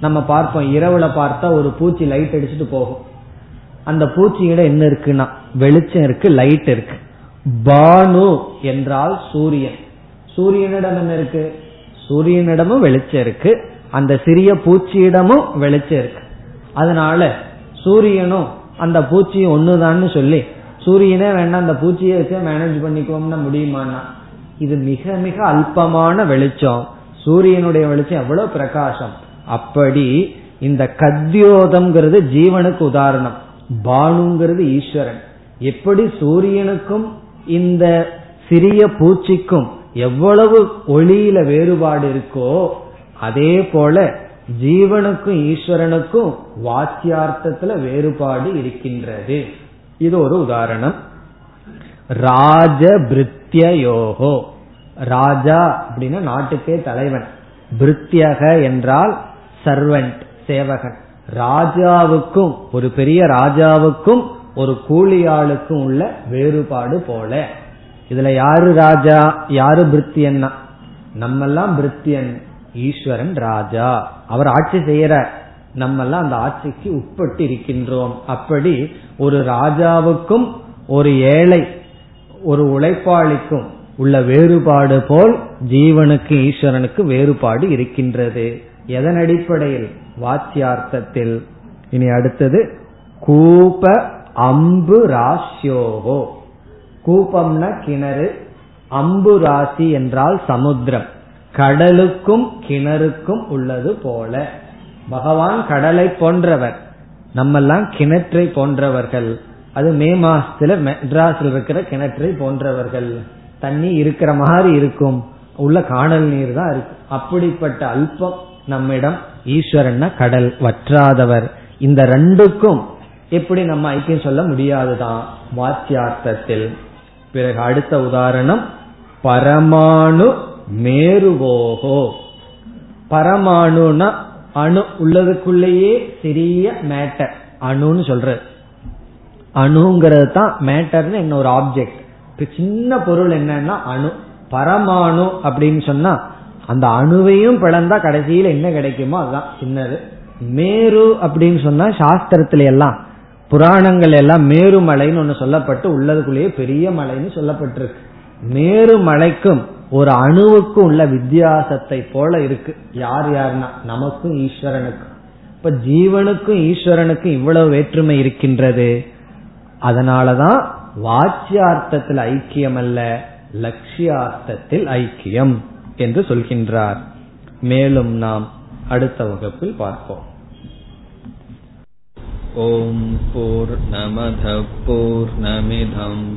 நம்ம பார்ப்போம் இரவுல பார்த்தா ஒரு பூச்சி லைட் அடிச்சுட்டு போகும். அந்த பூச்சியிட என்ன இருக்குன்னா வெளிச்சம் இருக்கு லைட் இருக்கு. பானு என்றால் சூரியன். சூரியனிடம் என்ன இருக்கு? சூரியனிடமும் வெளிச்சம் இருக்கு. அந்த சிறிய பூச்சியிடமும் வெளிச்சம் இருக்கு. அதனால சூரியனும் அந்த பூச்சியும் ஒண்ணுதான்னு சொல்லி சூரியனே வேண்டாம் அந்த பூச்சியை வச்சு மேனேஜ் பண்ணிக்குவோம்னா முடியுமான்னா இது மிக மிக அல்பமான வெளிச்சம். சூரியனுடைய வெளிச்சம் எவ்வளவு பிரகாசம்? அப்படி இந்த கத்யோதம்ங்கிறது ஜீவனுக்கு உதாரணம். பானுங்கிறது ஈஸ்வரன். எப்படி சூரியனுக்கும் இந்த சிறிய பூச்சிக்கும் எவ்வளவு ஒளியில வேறுபாடு இருக்கோ அதே போல ஜீவனுக்கும் ஈஸ்வரனுக்கும் வாக்கியார்த்தத்துல வேறுபாடு இருக்கின்றது. இது ஒரு உதாரணம். ராஜ பிருத்தியோகோ ராஜா அப்படின்னா நாட்டுக்கே தலைவன். பிருத்தியக என்றால் சர்வன்ட் சேவகன். ராஜாவுக்கும் ஒரு பெரிய ராஜாவுக்கும் ஒரு கூலியாளுக்கும் உள்ள வேறுபாடு போல. இதுல யாரு ராஜா யாரு பிருத்தியன்னா நம்மெல்லாம் பிருத்தியன் ஈஸ்வரன் ராஜா. அவர் ஆட்சி செய்யறார். நம்மெல்லாம் அந்த ஆட்சிக்கு உட்பட்டு இருக்கின்றோம் அப்படி ஒரு ராஜாவுக்கும் ஒரு ஏழை ஒரு உழைப்பாளிக்கும் உள்ள வேறுபாடு போல் ஜீவனுக்கு ஈஸ்வரனுக்கு வேறுபாடு இருக்கின்றது. எதன் அடிப்படையில்? வாச்சியார்த்தத்தில் இனி அடுத்தது கூப அம்பு ராசியோகோ கூப்பம்னா கிணறு அம்பு ராசி என்றால் சமுத்திரம். கடலுக்கும் கிணறுக்கும் உள்ளது போல. பகவான் கடலை போன்றவர். நம்மெல்லாம் கிணற்றை போன்றவர்கள். அது மே மாசத்துல மெட்ராஸில் இருக்கிற கிணற்றை போன்றவர்கள். தண்ணி இருக்கிற மாதிரி இருக்கும். உள்ள காணல் நீர் தான் இருக்கு. அப்படிப்பட்ட அல்பம் நம்மிடம் ஈஸ்வரன்னா கடல் வற்றாதவர். இந்த ரெண்டுக்கும் எப்படி நம்ம ஐக்கியம் சொல்ல முடியாதுதான்? வாக்கியார்த்தத்தில் பிறகு அடுத்த உதாரணம் பரமாணு மேருவோகோ. பரமாணுனா அணு உள்ளதுக்குள்ளேயே சிறிய மேட்டர் அணுன்னு சொல்ற அணுங்கிறது தான் மேட்டர்னு என்ன ஒரு ஆப்ஜெக்ட் சின்ன பொருள் என்னன்னா அணு. பரமாணு அப்படின்னு சொன்னா அந்த அணுவையும் பிளந்தா கடைசியில் என்ன கிடைக்குமோ அதுதான் சின்னது. மேரு அப்படின்னு சொன்னா சாஸ்திரத்துல எல்லாம் புராணங்கள் எல்லாம் மேருமலைன்னு ஒன்று சொல்லப்பட்டு உள்ளதுக்குள்ளேயே பெரிய மலைன்னு சொல்லப்பட்டிருக்கு. மேருமலைக்கும் ஒரு அணுவுக்கும் உள்ள வித்தியாசத்தை போல இருக்கு. யார் யாருன்னா? நமக்கும் ஈஸ்வரனுக்கும். இப்ப ஜீவனுக்கும் ஈஸ்வரனுக்கும் இவ்வளவு வேற்றுமை இருக்கின்றது. அதனாலதான் வாச்சியார்த்தத்தில் ஐக்கியம் அல்ல லட்சியார்த்தத்தில் ஐக்கியம் என்று சொல்கின்றார். மேலும் நாம் அடுத்த வகுப்பில் பார்ப்போம். ஓம் போர் நமத போர் நமிதம்